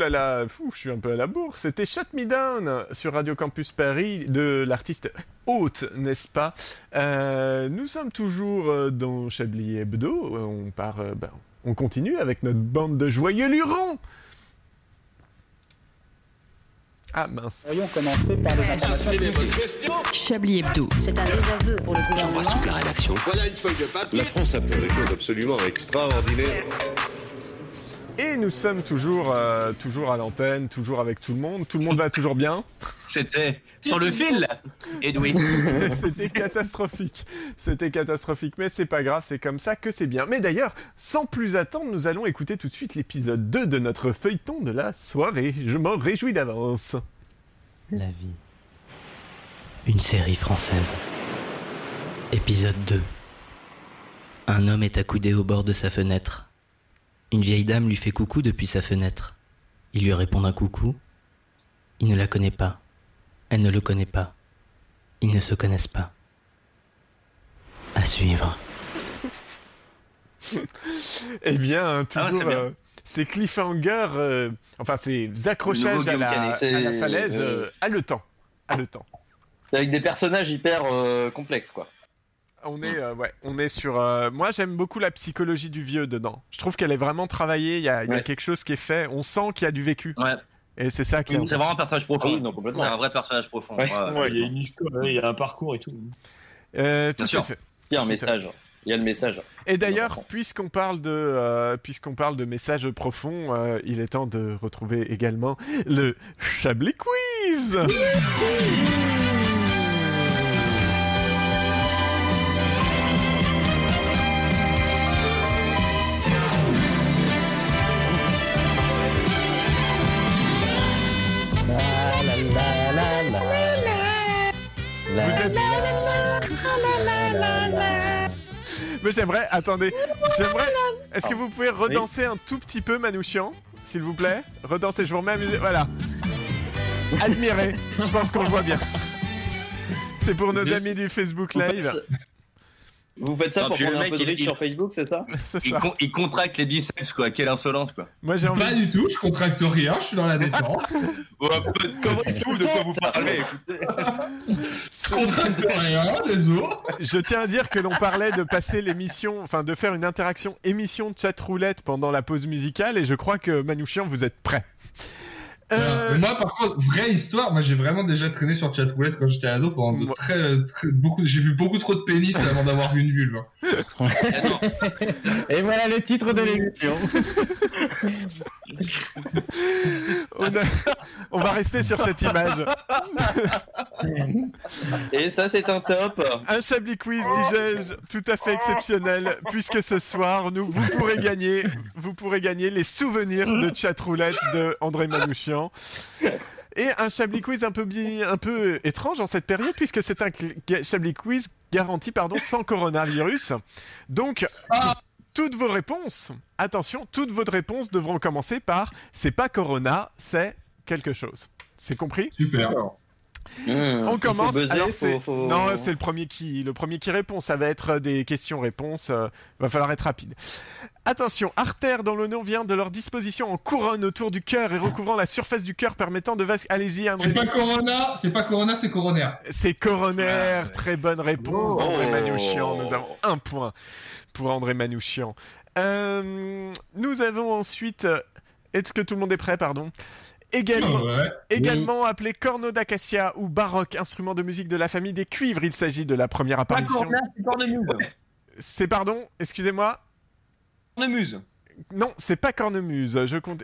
Et oulala, fou, je suis un peu à la bourre. C'était Shut Me Down sur Radio Campus Paris de l'artiste Haute, n'est-ce pas? Euh, Nous sommes toujours euh, dans Chablis Hebdo. On part, euh, ben, on continue avec notre bande de joyeux lurons. Ah mince. Pourrions commencer par les informations Chablis Hebdo. C'est un désaveu pour le gouvernement. la rédaction. Voilà une feuille de papier. La France a fait des choses absolument extraordinaires. Et nous sommes toujours, euh, toujours à l'antenne, toujours avec tout le monde. Tout le monde va toujours bien. C'était sur le fil, Edoui. C'était catastrophique. C'était catastrophique, mais c'est pas grave, c'est comme ça que c'est bien. Mais d'ailleurs, sans plus attendre, nous allons écouter tout de suite l'épisode 2 de notre feuilleton de la soirée. Je m'en réjouis d'avance. La vie. Une série française. Épisode 2. Un homme est accoudé au bord de sa fenêtre. Une vieille dame lui fait coucou depuis sa fenêtre. Il lui répond un coucou. Il ne la connaît pas. Elle ne le connaît pas. Ils ne se connaissent pas. À suivre. Eh bien, Ah ouais, toujours euh, ces cliffhangers, euh, enfin ces accrochages à la, à la falaise, euh, euh, à le temps. À le temps. Avec des personnages hyper euh, complexes, quoi. On est, euh, ouais, on est sur. euh, moi, j'aime beaucoup la psychologie du vieux dedans. Je trouve qu'elle est vraiment travaillée. Il y a, il y a Ouais. quelque chose qui est fait. On sent qu'il y a du vécu. Ouais. Et c'est ça qui est. C'est vraiment un personnage profond. Ah oui, complètement. C'est un vrai personnage profond. Ouais. Ouais. Ouais, il y a une histoire, il y a un parcours et tout. Euh, tout Bien à sûr. fait. Il y a un Tout message. Il y a le message. Et d'ailleurs, puisqu'on parle de, euh, puisqu'on parle de messages profonds, euh, il est temps de retrouver également le Chablis Quiz. Vous êtes-. Mais j'aimerais, attendez, j'aimerais. Est-ce que vous pouvez redanser un tout petit peu, Manouchian, s'il vous plaît? Redanser, je vous remets à musique. Voilà. Admirez, je pense qu'on le voit bien. C'est pour nos amis du Facebook Live. Vous faites ça Non, pour prendre un mec, peu de il- riche il- sur Facebook, c'est ça Il, ça. con- il contracte les biceps, quoi. Quelle insolence, quoi. Moi j'ai envie. Pas du tout, je contracte rien, je suis dans la détente. Comment il fout de quoi vous parlez Je contracte rien, désolé. Je tiens à dire que l'on parlait de passer l'émission, enfin de faire une interaction émission chat roulette pendant la pause musicale et je crois que Manouchian vous êtes prêt. Euh, Moi, par contre, vraie histoire, moi j'ai vraiment déjà traîné sur chatroulette quand j'étais ado pendant de très, très- beaucoup. J'ai vu beaucoup trop de pénis avant d'avoir vu une vulve. Et voilà le titre de l'émission. on, a- on va rester sur cette image. Et ça, c'est un top. Un Chablis Quiz, dis-je, tout à fait exceptionnel, puisque ce soir, nous, vous pourrez gagner, vous pourrez gagner les souvenirs de chatroulette de André Manouchian. Et un Chablis Quiz un peu, bi- un peu étrange en cette période, puisque c'est un Chablis Quiz garanti pardon, sans coronavirus. Donc, toutes vos réponses, attention, toutes vos réponses devront commencer par c'est pas Corona, c'est quelque chose. C'est compris? Super. Mmh, on commence. faut buzzer, alors faut- c'est faut- non, c'est le premier qui le premier qui répond. Ça va être des questions-réponses. euh, va falloir être rapide. Attention, artère dont le nom vient de leur disposition en couronne autour du cœur et recouvrant la surface du cœur permettant de vasque. Allez-y, André. C'est pas Corona, c'est pas Corona, c'est coronaire. C'est coronaire. Très bonne réponse d'André Oh. Manouchian. Nous avons un point pour André Manouchian. Euh, nous avons ensuite. euh, Est-ce que tout le monde est prêt, pardon? Également, Ah ouais. également appelé corno d'acacia ou baroque, instrument de musique de la famille des cuivres, il s'agit de la première apparition. C'est cornemuse. C'est pardon, excusez-moi. Cornemuse. Non, c'est pas cornemuse. Je compte.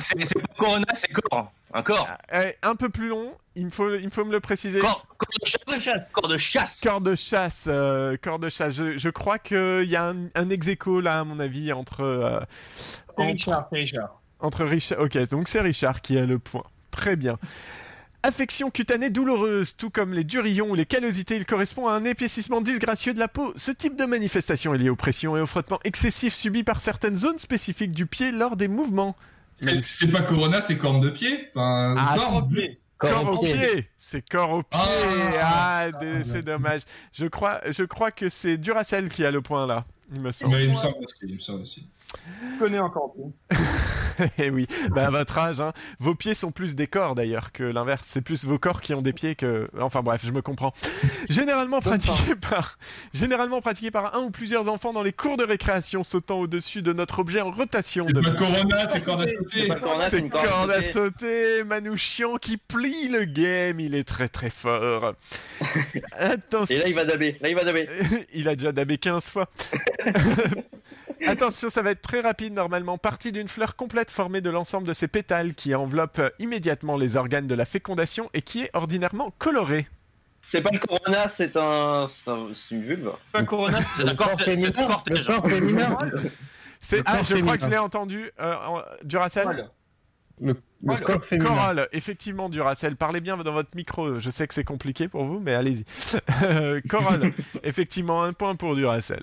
C'est pas Corona, c'est corps. Un corps. Euh, un peu plus long. Il me faut, il me faut me le préciser. Corps, corps de chasse. Corps de chasse. Corps de chasse, euh, corps de chasse. Je, je crois qu'il y a un, un ex là, à mon avis, entre, euh, entre, Richard. Entre Richard. Ok, donc c'est Richard qui a le point. Très bien. Affection cutanée douloureuse, tout comme les durillons ou les callosités, il correspond à un épaississement disgracieux de la peau. Ce type de manifestation est lié aux pressions et aux frottements excessifs subis par certaines zones spécifiques du pied lors des mouvements. C'est c'est pas Corona, c'est corne de pied. Enfin, Ah, corne. Ok. Corps au pied, c'est corps au pied. Ah. Ah, dé- c'est dommage. Je crois, je crois que c'est Duracell qui a le point là, il me semble. Mais il me semble aussi, il me semble aussi. Je connais encore plus. Eh oui, bah à votre âge, hein. vos pieds sont plus des corps d'ailleurs que l'inverse. C'est plus vos corps qui ont des pieds que. Enfin bref, je me comprends. Généralement pratiqué par, généralement pratiqué par un ou plusieurs enfants dans les cours de récréation, sautant au-dessus de notre objet en rotation. C'est De... pas Corona, c'est corde à sauter. c'est corde corde à sauter, Manouchian qui plie le game, il est très très fort. Attention. Et là, il va daber. Là, il va daber. il a déjà dabé 15 fois. Attention, ça va être très rapide normalement. Partie d'une fleur complète formée de l'ensemble de ses pétales qui enveloppe euh, immédiatement les organes de la fécondation et qui est ordinairement colorée. C'est pas le Corona, c'est un. c'est un- c'est une vulve. Pas Corona. C'est un Le corps corps- c'est un féminin. Le corps féminin. C'est ah, je crois que je l'ai entendu. Euh, en- Duracell. Voilà. Le, corps féminin. Corolle, effectivement, Duracell. Parlez bien dans votre micro. Je sais que c'est compliqué pour vous, mais allez-y. Corolle, effectivement, un point pour Duracell.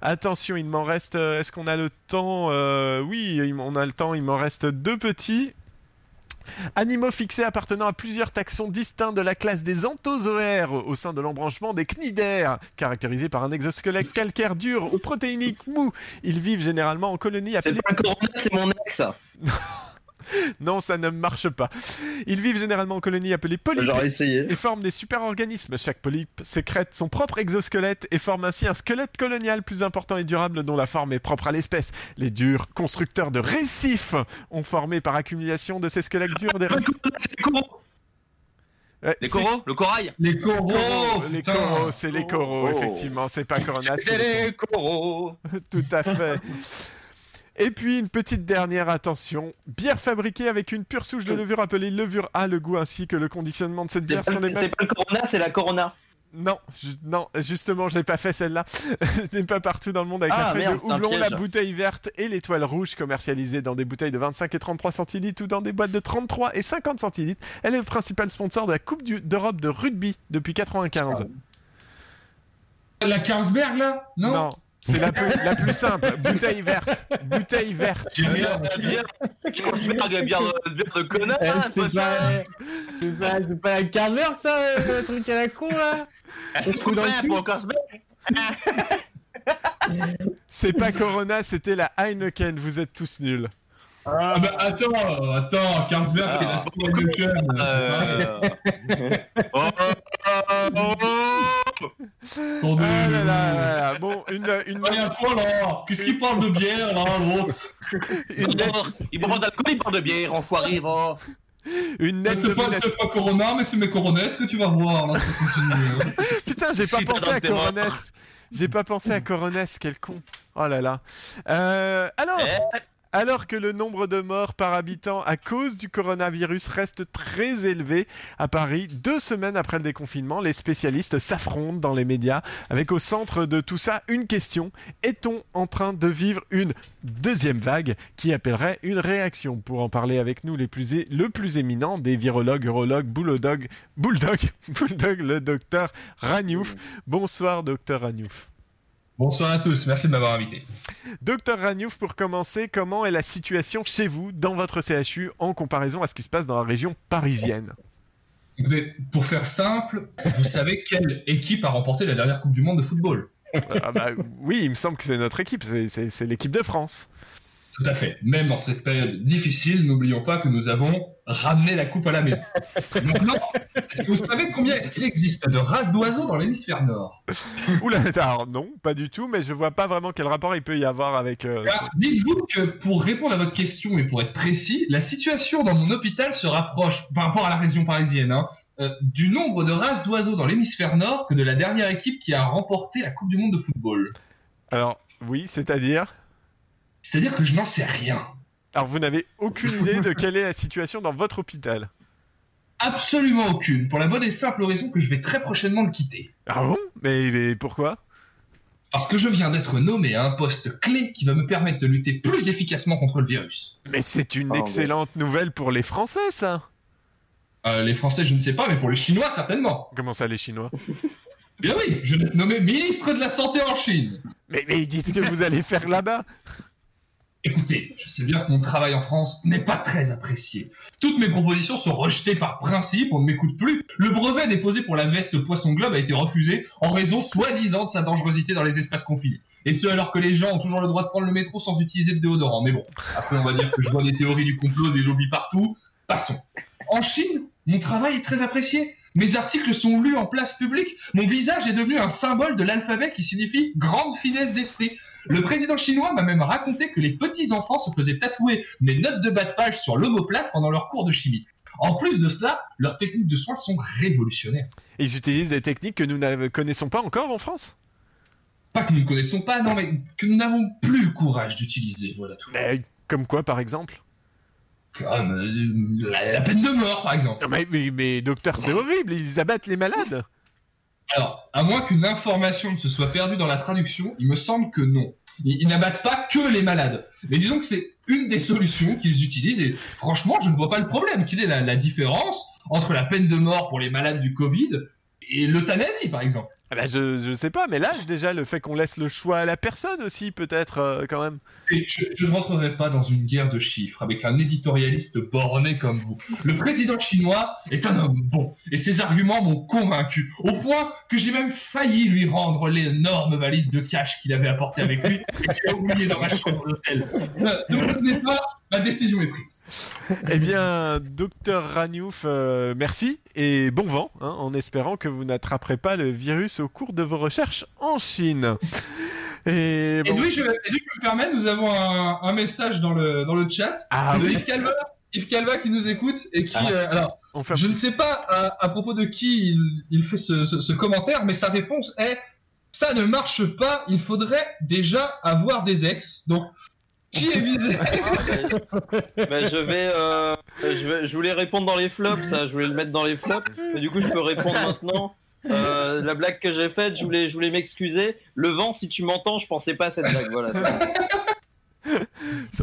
Attention, il m'en reste. euh, Est-ce qu'on a le temps Euh, Oui, on a le temps. Il m'en reste deux petits. Animaux fixés appartenant à plusieurs taxons distincts de la classe des anthozoaires au sein de l'embranchement des cnidaires, caractérisés par un exosquelette calcaire dur ou protéinique mou. Ils vivent généralement en colonies C'est appelées... pas un corona, c'est mon ex. Non, ça ne marche pas. Ils vivent généralement en colonies appelées polypes et forment des super-organismes. Chaque polype sécrète son propre exosquelette et forme ainsi un squelette colonial plus important et durable dont la forme est propre à l'espèce. Les durs constructeurs de récifs ont formé par accumulation de ces squelettes durs des récifs. Les coraux Ouais, Les c'est- coraux Le corail Les coraux, Les coraux, c'est les coraux, Oh. effectivement. C'est pas Corona, c'est les coraux Tout à fait. Et puis une petite dernière attention. Bière fabriquée avec une pure souche de levure appelée levure A. Le goût ainsi que le conditionnement de cette bière sont les le- mêmes. c'est pas le corona, c'est la corona. Non, non, justement, je l'ai pas fait celle-là. Ce n'est pas partout dans le monde avec Ah, la feuille merde, de houblon, la bouteille verte et l'étoile rouge commercialisées dans des bouteilles de 25 et 33 centilitres ou dans des boîtes de 33 et 50 centilitres. Elle est le principal sponsor de la Coupe d'Europe de rugby depuis 95. La Carlsberg, là? Non, c'est la plus, la plus simple. Bouteille verte. Bouteille verte. C'est bien. La bière, Carlsberg, la bière de, bière de connard, Eh, hein, c'est pas c'est pas, la Carlsberg, ça, euh, le truc à la con, là On se fout dans le C'est pas Corona, c'était la Heineken. Vous êtes tous nuls. Ah bah attends, attends, Carlsberg, c'est la Star Heineken. Euh, oh, Attendez. Ah là là là. Bon, une, une, Ah, y a quoi là Qu'est-ce qu'il parle de bière là, l'autre une Il prend d'alcool, il parle de bière, enfoiré, va une nette C'est pas, pas Corona, mais c'est mes Coronets que tu vas voir là, ça continue. hein. Putain, j'ai pas pensé à. Coronès. J'ai pas pensé à Coronès, quel con. Oh là là. Euh, alors, Eh, alors que le nombre de morts par habitant à cause du coronavirus reste très élevé à Paris, deux semaines après le déconfinement, les spécialistes s'affrontent dans les médias avec au centre de tout ça une question. Est-on en train de vivre une deuxième vague qui appellerait une réaction? Pour en parler avec nous, les plus é- le plus éminent des virologues, urologues, bulldog, bulldog, bulldog, le docteur Raniouf. Bonsoir, docteur Raniouf. Bonsoir à tous, merci de m'avoir invité. Docteur Raniouf, pour commencer, comment est la situation chez vous, dans votre CHU, en comparaison à ce qui se passe dans la région parisienne? Écoutez, pour faire simple, vous savez quelle équipe a remporté la dernière Coupe du Monde de football? Ah bah, Oui, il me semble que c'est notre équipe, c'est l'équipe de France. Tout à fait. Même dans cette période difficile, n'oublions pas que nous avons ramené la coupe à la maison. Maintenant, est-ce que vous savez combien est-ce qu'il existe de races d'oiseaux dans l'hémisphère nord? Oula, alors non, pas du tout, mais je vois pas vraiment quel rapport il peut y avoir avec... euh, Ah, Dites-vous que pour répondre à votre question et pour être précis, la situation dans mon hôpital se rapproche, par rapport à la région parisienne, hein, euh, du nombre de races d'oiseaux dans l'hémisphère nord que de la dernière équipe qui a remporté la Coupe du Monde de football. Alors, oui, c'est-à-dire? C'est-à-dire que je n'en sais rien. Alors, vous n'avez aucune idée de quelle est la situation dans votre hôpital Absolument aucune, pour la bonne et simple raison que je vais très prochainement le quitter. Ah bon? Mais, mais pourquoi? Parce que je viens d'être nommé à un poste clé qui va me permettre de lutter plus efficacement contre le virus. Mais c'est une Oh, excellente nouvelle pour les Français, ça Euh, les Français, je ne sais pas, mais pour les Chinois, certainement. Comment ça, les Chinois? Bien oui, je vais être nommé ministre de la Santé en Chine. mais, mais dites ce que vous allez faire là-bas Écoutez, je sais bien que mon travail en France n'est pas très apprécié. Toutes mes propositions sont rejetées par principe, on ne m'écoute plus. Le brevet déposé pour la veste Poisson Globe a été refusé en raison soi-disant de sa dangerosité dans les espaces confinés. Et ce alors que les gens ont toujours le droit de prendre le métro sans utiliser de déodorant. Mais bon, après on va dire que je vois des théories du complot, des lobbies partout. Passons. En Chine, mon travail est très apprécié. Mes articles sont lus en place publique. Mon visage est devenu un symbole de l'alphabet qui signifie grande finesse d'esprit. Le président chinois m'a même raconté que les petits-enfants se faisaient tatouer mes notes de bas de page sur l'omoplate pendant leur cours de chimie. En plus de cela, leurs techniques de soins sont révolutionnaires. Ils utilisent des techniques que nous ne connaissons pas encore en France? Pas que nous ne connaissons pas, non, mais que nous n'avons plus le courage d'utiliser, voilà tout. Mais Comme quoi, par exemple? Comme euh, la, la peine de mort, par exemple. Non, mais, mais, mais docteur, c'est horrible, ils abattent les malades Alors, à moins qu'une information ne se soit perdue dans la traduction, il me semble que non. Ils, n'abattent pas que les malades. Mais disons que c'est une des solutions qu'ils utilisent et franchement, je ne vois pas le problème. Quelle est la différence entre la peine de mort pour les malades du Covid et l'euthanasie, par exemple? Ah bah, je, je sais pas, mais l'âge déjà, le fait qu'on laisse le choix à la personne aussi, peut-être, euh, quand même. Je, ne rentrerai pas dans une guerre de chiffres avec un éditorialiste borné comme vous. Le président chinois est un homme bon, et ses arguments m'ont convaincu, au point que j'ai même failli lui rendre l'énorme valise de cash qu'il avait apporté avec lui et que j'ai oublié dans ma chambre d'hôtel. Ne, ne me retenez pas, ma décision est prise. Eh bien, docteur Raniouf, euh, merci et bon vent, hein, en espérant que vous n'attraperez pas le virus au cours de vos recherches en Chine. Et Et bon, je, Edoui, je me permets, nous avons un, un message dans le, dans le chat Ah de oui. Yves Calva, Yves Calva qui nous écoute et qui... Ah. euh, alors, je ne sais pas à, à propos de qui il, il fait ce, ce- ce commentaire, mais sa réponse est ça ne marche pas, il faudrait déjà avoir des ex. Donc, qui est visé Bah, je vais, euh, je vais, je voulais répondre dans les flops, ça, je voulais le mettre dans les flops, mais du coup je peux répondre maintenant. Euh, la blague que j'ai faite, je voulais, je voulais m'excuser. Le vent, si tu m'entends, je pensais pas à cette blague. Voilà.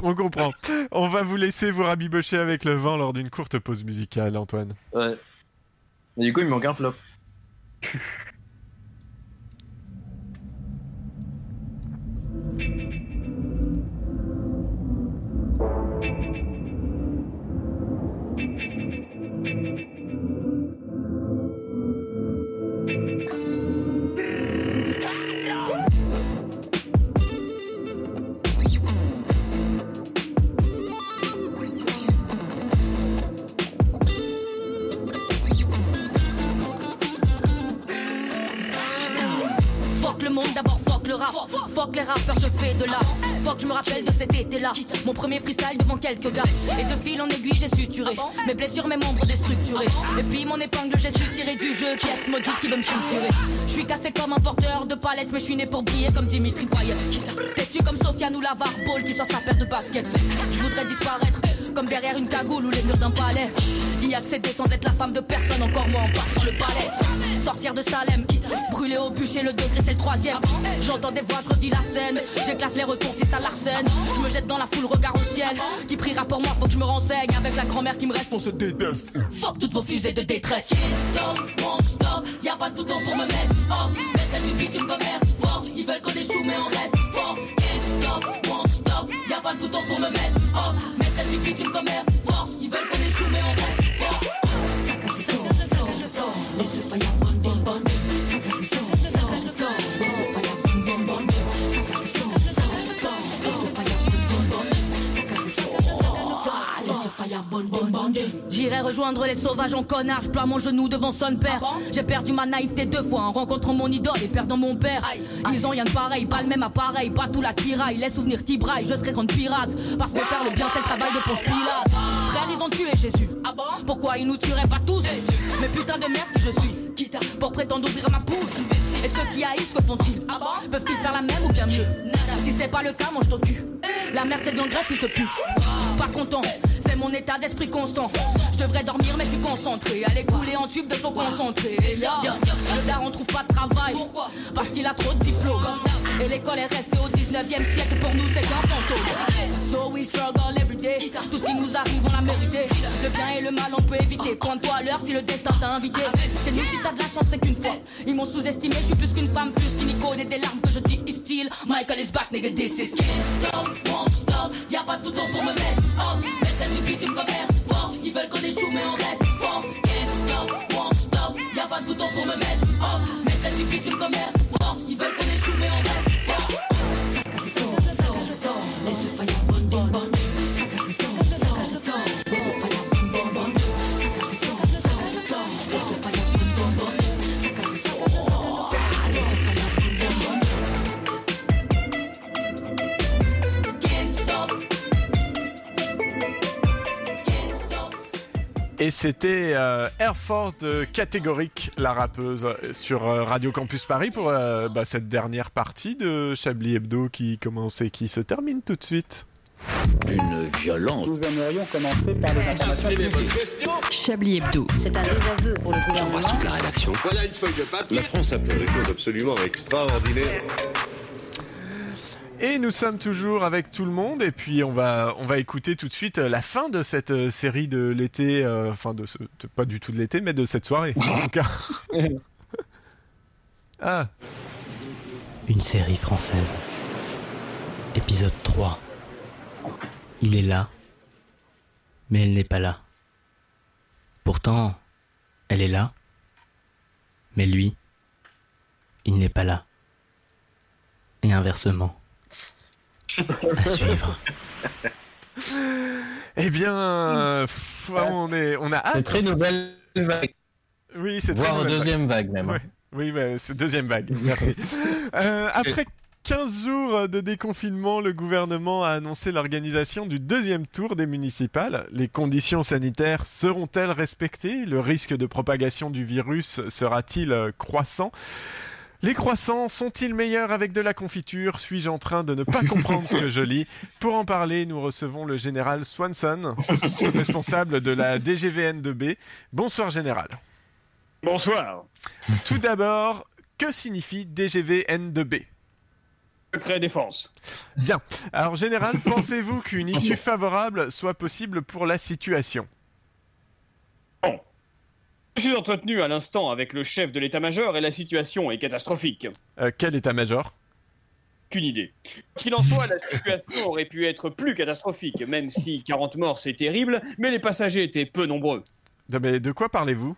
On comprend. On va vous laisser vous rabibocher avec le vent lors d'une courte pause musicale, Antoine. Ouais. Mais du coup, il me manque un flop. Fuck les rappeurs, je fais de l'art. Fuck, je me rappelle de cet été-là. Mon premier freestyle devant quelques gars. Et de fil en aiguille, j'ai suturé. Mes blessures, mes membres déstructurés. Et puis mon épingle, j'ai su tirer du jeu. Pièce maudite qui veut me suturer. Je suis cassé comme un porteur de palette, mais je suis né pour briller comme Dimitri Payet. Têtu comme Sofiane ou Lavar Ball qui sort sa paire de baskets? Je voudrais disparaître comme derrière une cagoule ou les murs d'un palais. Y accéder sans être la femme de personne, encore moins en passant le palais. Sorcière de Salem, brûlée au bûcher, le degré c'est le troisième. J'entends des voix, je revis la scène. J'éclate les retours si ça l'arsène. Je me jette dans la foule, regard au ciel. Qui priera pour moi, faut que je me renseigne. Avec la grand-mère qui me reste, on se déteste. Fuck toutes vos fusées de détresse. Can't stop, won't stop. Y'a pas de bouton pour me mettre off. Maîtresse du bitume comme Air Force. Ils veulent qu'on échoue, mais on reste fort. Can't stop, won't stop. Y'a pas de bouton pour me mettre off. Maîtresse du bitume comme Air Force. Ils veulent qu'on échoue, mais on reste fort. Saccage le floor. Laisse le fire J'irai rejoindre les sauvages en connard, je ploie mon genou devant son père. J'ai perdu ma naïveté deux fois en rencontrant mon idole et perdant mon père. Ils ont rien de pareil, pas le même appareil, pas tout la tiraille. Les souvenirs qui braillent, je serai grande pirate. Parce que faire le bien, c'est le travail de Ponce Pilate. Frère, ils ont tué Jésus. Pourquoi ils nous tueraient pas tous Mais putain de merde que je suis. Pour prétendre ouvrir ma bouche. Et ceux qui haïssent, que font-ils Peuvent-ils faire la même ou bien mieux Si c'est pas le cas, mange ton cul. La merde, c'est de l'engrais, fils de pute. Pas content, mon état d'esprit constant. Je devrais dormir, mais je suis concentré. Aller couler en tube de faux concentré. Le daron trouve pas de travail. Parce qu'il a trop de diplômes. Et l'école est restée au 19ème siècle. Pour nous, c'est qu'un fantôme. So we struggle every day. Tout ce qui nous arrive, on l'a mérité. Le bien et le mal, on peut éviter. Pointe-toi à l'heure si le destin t'a invité. Chez nous, si t'as de la chance, c'est qu'une fois. Ils m'ont sous-estimé, je suis plus qu'une femme, plus qu'une icône et des larmes que je dis is still. Michael is back, nigga, this is can't stop, won't stop. Y'a pas de bouton c'était euh, Air Force de Catégorique, la rappeuse, sur euh, Radio Campus Paris pour euh, bah, cette dernière partie de Chablis Hebdo qui commence et qui se termine tout de suite. Une violence. Nous aimerions commencer par les informations publiques. Chablis Hebdo. C'est un désaveu pour le gouvernement. la rédaction. Voilà une feuille de papier. La France a fait des choses absolument extraordinaires. Et nous sommes toujours avec tout le monde et puis on va on va écouter tout de suite euh, la fin de cette euh, série de l'été, euh, enfin de, ce, de- pas du tout de l'été mais de cette soirée en tout cas. Ah. Une série française. Épisode 3. Il est là, mais elle n'est pas là. Pourtant, elle est là, mais lui, il n'est pas là. Et inversement. À suivre. Eh bien, pff, on, est, on a hâte. C'est très nouvelle vague. Oui, c'est très Voire deuxième vague, même. Ouais. Oui, bah, c'est deuxième vague. Merci. Euh, après 15 jours de déconfinement, le gouvernement a annoncé l'organisation du deuxième tour des municipales. Les conditions sanitaires seront-elles respectées? Le risque de propagation du virus sera-t-il euh, croissant? Les croissants sont-ils meilleurs avec de la confiture? Suis-je en train de ne pas comprendre ce que je lis? Pour en parler, nous recevons le général Swanson, responsable de la DGVN2B. Bonsoir général. Bonsoir. Tout d'abord, que signifie DGVN2B Secret défense. Bien. Alors général, pensez-vous qu'une issue favorable soit possible pour la situation? Je suis entretenu à l'instant avec le chef de l'état-major et la situation est catastrophique. Euh, Quel état-major? Qu'une idée. Qu'il en soit, la situation aurait pu être plus catastrophique, même si 40 morts c'est terrible, mais les passagers étaient peu nombreux. de, mais de quoi parlez-vous?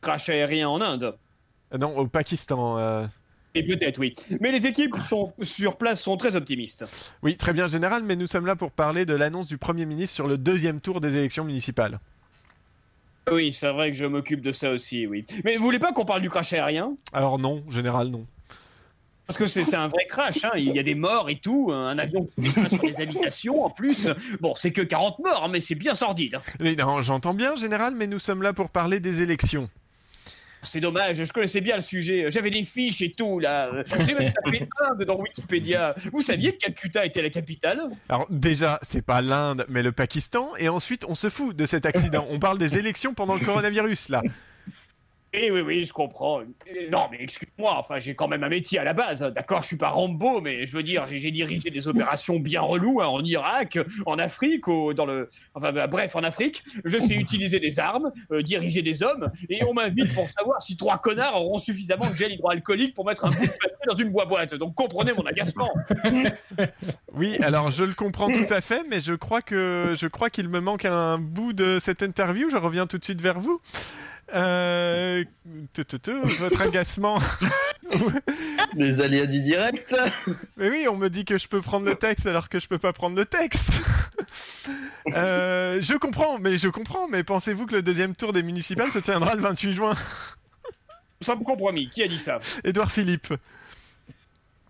Crash aérien en Inde. Euh, Non, au Pakistan. euh. Et peut-être, oui. Mais les équipes sont, sur place sont très optimistes. Oui, très bien général, mais nous sommes là pour parler de l'annonce du Premier ministre sur le deuxième tour des élections municipales. Oui, c'est vrai que je m'occupe de ça aussi, oui. Mais vous voulez pas qu'on parle du crash aérien? Alors non, général, non. Parce que c'est un vrai crash, hein. il y a des morts et tout, un avion qui sur les habitations en plus. Bon, c'est que 40 morts, mais c'est bien sordide. Mais non, j'entends bien général, mais nous sommes là pour parler des élections. C'est dommage, je connaissais bien le sujet, j'avais des fiches et tout là. J'ai même tapé Inde dans Wikipédia. Vous saviez que Calcutta était la capitale Alors déjà, c'est pas l'Inde, mais le Pakistan, et ensuite on se fout de cet accident. On parle des élections pendant le coronavirus, là. Eh oui, oui, je comprends. Non, mais excuse-moi, enfin, j'ai quand même un métier à la base. D'accord, je suis pas Rambo, mais je veux dire, j'ai j'ai dirigé des opérations bien reloues hein, en Irak, en Afrique, au- dans le. Enfin, bah, bref, en Afrique. Je sais utiliser des armes, euh, diriger des hommes, et on m'invite pour savoir si trois connards auront suffisamment de gel hydroalcoolique pour mettre un bout de papier dans une boîte. Donc comprenez mon agacement. Oui, alors je le comprends tout à fait, mais je crois que je crois qu'il me manque un bout de cette interview. Je reviens tout de suite vers vous. Euh... votre agacement. Les aléas du direct. Mais oui, on me dit que je peux prendre le texte alors que je peux pas prendre le texte. Euh, je comprends, mais je comprends. Mais pensez-vous que le deuxième tour des municipales se tiendra le 28 juin? Sans compromis, qui a dit ça? Édouard Philippe.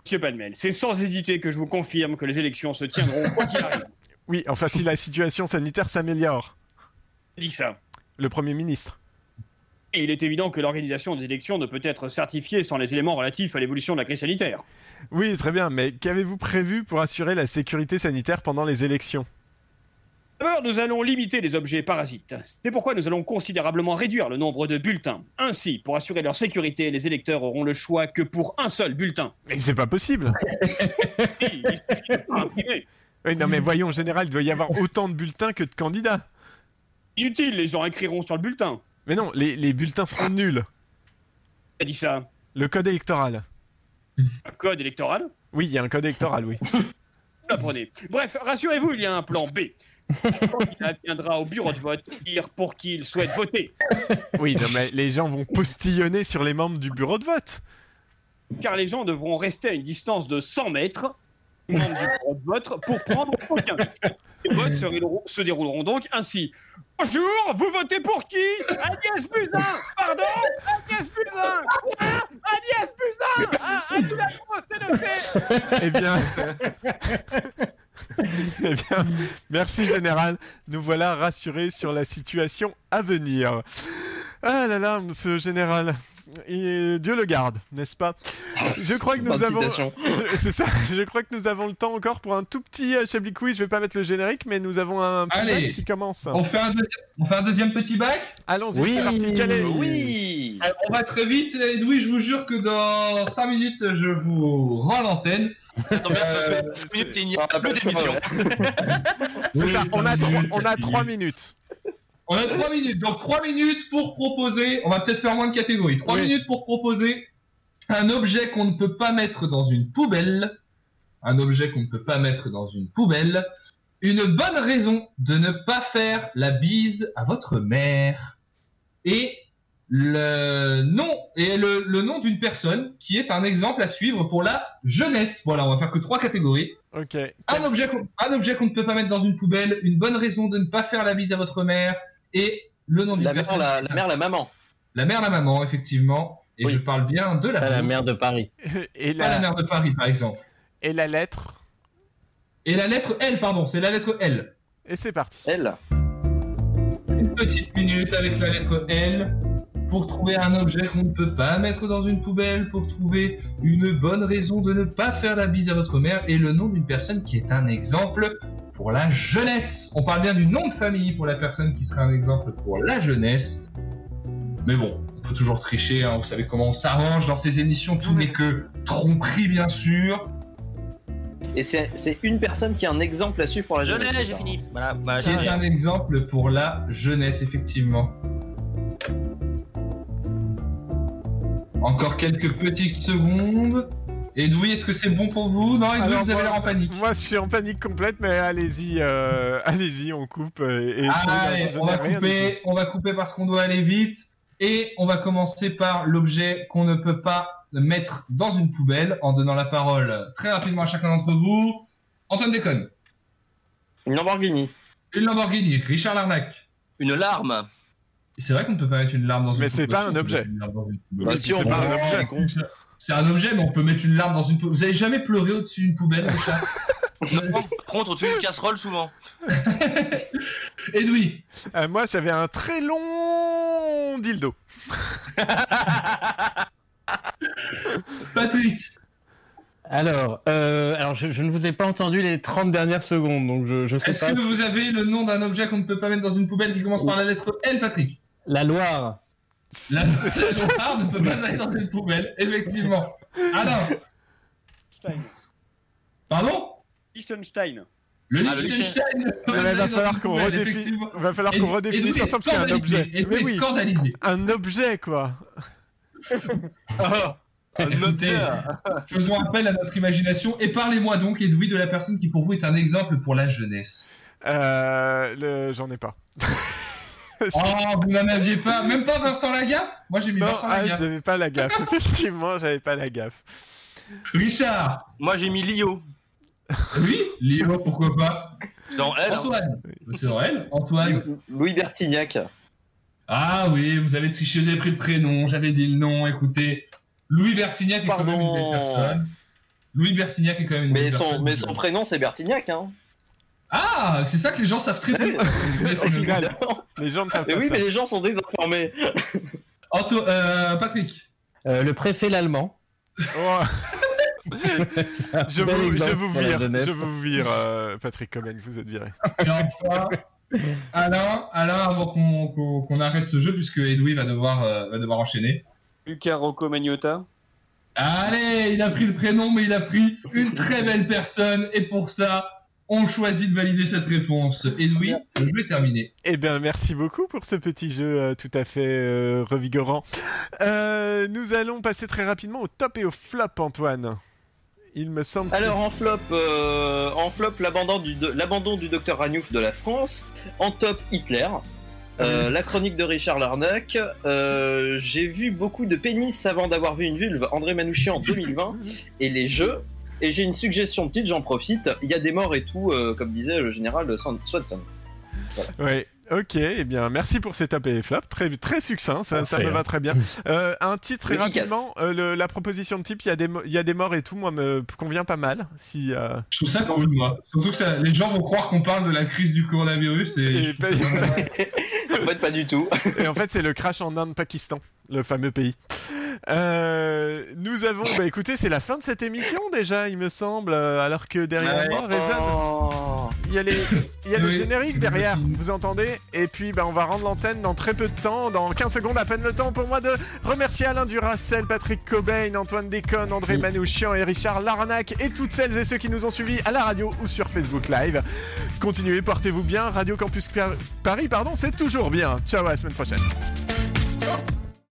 Monsieur Palmel, c'est sans hésiter que je vous confirme que les élections se tiendront quoi qu'il arrive. Oui, enfin si la situation sanitaire s'améliore. Qui dit ça? Le Premier ministre. Et il est évident que l'organisation des élections ne peut être certifiée sans les éléments relatifs à l'évolution de la crise sanitaire. Oui, très bien, mais qu'avez-vous prévu pour assurer la sécurité sanitaire pendant les élections? D'abord, nous allons limiter les objets parasites. C'est pourquoi nous allons considérabement réduire le nombre de bulletins. Ainsi, pour assurer leur sécurité, les électeurs auront le choix que pour un seul bulletin. Mais c'est pas possible Si, il suffit de pas imprimer. Oui, non mais voyons, en général, il doit y avoir autant de bulletins que de candidats. Inutile, les gens écriront sur le bulletin. Mais non, les, les bulletins seront nuls. Qui a dit ça Le code électoral. Un code électoral Oui, il y a un code électoral, oui. Vous l'apprenez. Bref, rassurez-vous, il y a un plan B. Il viendra au bureau de vote dire pour qui il souhaite voter. Oui, non mais les gens vont postillonner sur les membres du bureau de vote. car les gens devront rester à une distance de 100 mètres du bureau de vote pour prendre aucun risque. Les votes se dérouleront donc ainsi. Bonjour, vous votez pour qui? Agnès Buzyn Pardon? Agnès Buzyn Ah, Agnès Buzyn Ah, c'est noté Eh bien... eh bien, merci général. Nous voilà rassurés sur la situation à venir. Ah là là, monsieur général. Et Dieu le garde, n'est-ce pas? Je crois que nous avons, c'est ça. Je crois que nous avons le temps encore pour un tout petit euh, Chablis Quiz. Je vais pas mettre le générique, mais nous avons un petit Allez. bac qui commence. On fait, un deuxi- on fait un deuxième petit bac? Allons-y, Oui. c'est parti. Quel est? Oui. Alors, On va très vite, Edoui, je vous jure que dans 5 minutes, je vous rends l'antenne. Euh, Il n'y a plus d'émission. C'est Oui, ça. On a, deux trois- minutes, on a c'est trois fini. minutes. On a 3 minutes, donc 3 minutes pour proposer. On va peut-être faire moins de catégories. 3 Oui. minutes pour proposer Un objet qu'on ne peut pas mettre dans une poubelle. Un objet qu'on ne peut pas mettre dans une poubelle. Une bonne raison de ne pas faire la bise à votre mère. Et le nom, et le, le nom d'une personne qui est un exemple à suivre pour la jeunesse. Voilà, on va faire que trois catégories. Ok. Un objet, un objet qu'on ne peut pas mettre dans une poubelle, une bonne raison de ne pas faire la bise à votre mère, et le nom d'une La mère, personne. la, la mère, la maman. La mère, la maman, effectivement. Et je parle bien de la, Pas la vôtre, mère de Paris. Et pas la la, mère de Paris, par exemple. et la lettre. Et la lettre L, pardon, c'est la lettre L. Et c'est parti. Elle. Une petite minute avec la lettre L pour trouver un objet qu'on ne peut pas mettre dans une poubelle, pour trouver une bonne raison de ne pas faire la bise à votre mère et le nom d'une personne qui est un exemple pour la jeunesse. On parle bien du nom de famille pour la personne qui serait un exemple pour la jeunesse. Mais bon, on peut toujours tricher, hein, vous savez comment on s'arrange dans ces émissions, tout n'est que tromperie bien sûr. Et c'est une personne qui est un exemple à suivre pour la Je jeunesse. j'ai fini. Voilà, voilà, Qui est un exemple pour la jeunesse, effectivement. Encore quelques petites secondes. Edoui, est-ce que c'est bon pour vous? Non, Edoui, Alors, vous avez l'air en panique. Moi, je suis en panique complète, mais allez-y, euh, allez-y, on coupe. euh, Et, Ah, Allez, je on va couper, on va couper parce qu'on doit aller vite. Et on va commencer par l'objet qu'on ne peut pas mettre dans une poubelle en donnant la parole très rapidement à chacun d'entre vous. Antoine Déconne. Une Lamborghini. Une Lamborghini. Richard Larnac. Une larme. C'est vrai qu'on ne peut pas mettre une larme dans une Mais c'est poubelle. pas un objet. Bah, si, on c'est pas un objet. C'est un objet, mais on peut mettre une larme dans une poubelle. Vous avez jamais pleuré au-dessus d'une poubelle, Non, par contre, au-dessus d'une casserole, souvent. Edoui. Euh, moi, j'avais un très long dildo. Patrick. Alors, euh, alors je, je ne vous ai pas entendu les 30 dernières secondes, donc je, je sais Est-ce pas. que vous avez le nom d'un objet qu'on ne peut pas mettre dans une poubelle qui commence par la lettre L, Patrick? La Loire. La ne peut pas aller dans une poubelle, effectivement. Alors, pardon? Liechtenstein. Le Ah, le Liechtenstein il va falloir qu'on redéfinisse. Va falloir Et- qu'on et redéfinisse ensemble un objet. Edoui Mais oui, scandalisé. un objet, quoi. Écoutez, faisons appel à notre imagination et parlez-moi donc, Edoui, de la personne qui pour vous est un exemple pour la jeunesse. Euh, le... J'en ai pas. Oh, vous n'en aviez pas Même pas Vincent Lagaffe? Moi j'ai mis Non, Vincent ah, Lagaffe. j'avais pas la gaffe. Effectivement, j'avais pas la gaffe. Richard Moi, j'ai mis Lio. Oui? Léo, pourquoi pas? C'est en L. hein. Antoine C'est vrai Antoine Louis Bertignac. Ah oui, vous avez triché, vous avez pris le prénom, j'avais dit le nom, écoutez. Louis Bertignac est quand même une belle personne. Louis Bertignac est quand même une Mais belle son, personne. mais son prénom, c'est Bertignac. Hein. Ah, c'est ça que les gens savent très bien. Au final, les gens ne savent Mais pas oui, ça. mais les gens sont désinformés. Anto- euh, Patrick Euh, le préfet l'allemand. Oh. je, vous, je vire, je vous vire, euh, Patrick Comen, vous êtes viré. Et enfin, Alain, Alain avant qu'on arrête ce jeu, puisque Edoui va devoir, euh, va devoir enchaîner. Luca Rocco Magnotta. Allez, il a pris le prénom, mais il a pris une très belle personne, et pour ça, on choisit de valider cette réponse. Edoui, le jeu est terminé. Eh bien, merci beaucoup pour ce petit jeu euh, tout à fait euh, revigorant. Euh, nous allons passer très rapidement au top et au flop, Antoine. Il me semble que Alors en flop, euh, en flop l'abandon du, l'abandon du docteur Ragnouf de la France. En top, Hitler. Euh, la chronique de Richard Larnac. Euh, J'ai vu beaucoup de pénis avant d'avoir vu une vulve. André Manouchian en 2020. Et les jeux. Et j'ai une suggestion petite, j'en profite. Il y a des morts et tout, euh, comme disait le général Swan- Swanson. Ouais, ok, eh bien, merci pour ces top et flop, très, très succinct, ça, ça me va très bien. Euh, un titre très rapidement, euh, le- la proposition de type, il y, a des mo- il y a des morts et tout, moi, me convient pas mal. Si, euh, Je trouve ça cool, moi. Surtout que ça- les gens vont croire qu'on parle de la crise du coronavirus, et je En fait, pas du tout. Et en fait, c'est le crash en Inde-Pakistan, le fameux pays. Euh, nous avons, bah écoutez, c'est la fin de cette émission déjà, il me semble, euh, alors que derrière moi résonne. Il y a, les, il y a le générique derrière, vous entendez Et puis bah, on va rendre l'antenne dans très peu de temps, dans 15 secondes, à peine le temps pour moi de remercier Alain Duracel, Patrick Cobain, Antoine Déconne, André Manouchian et Richard Larnac et toutes celles et ceux qui nous ont suivis à la radio ou sur Facebook Live. Continuez, portez-vous bien, Radio Campus Paris, pardon, c'est bien. Ciao, à la semaine prochaine.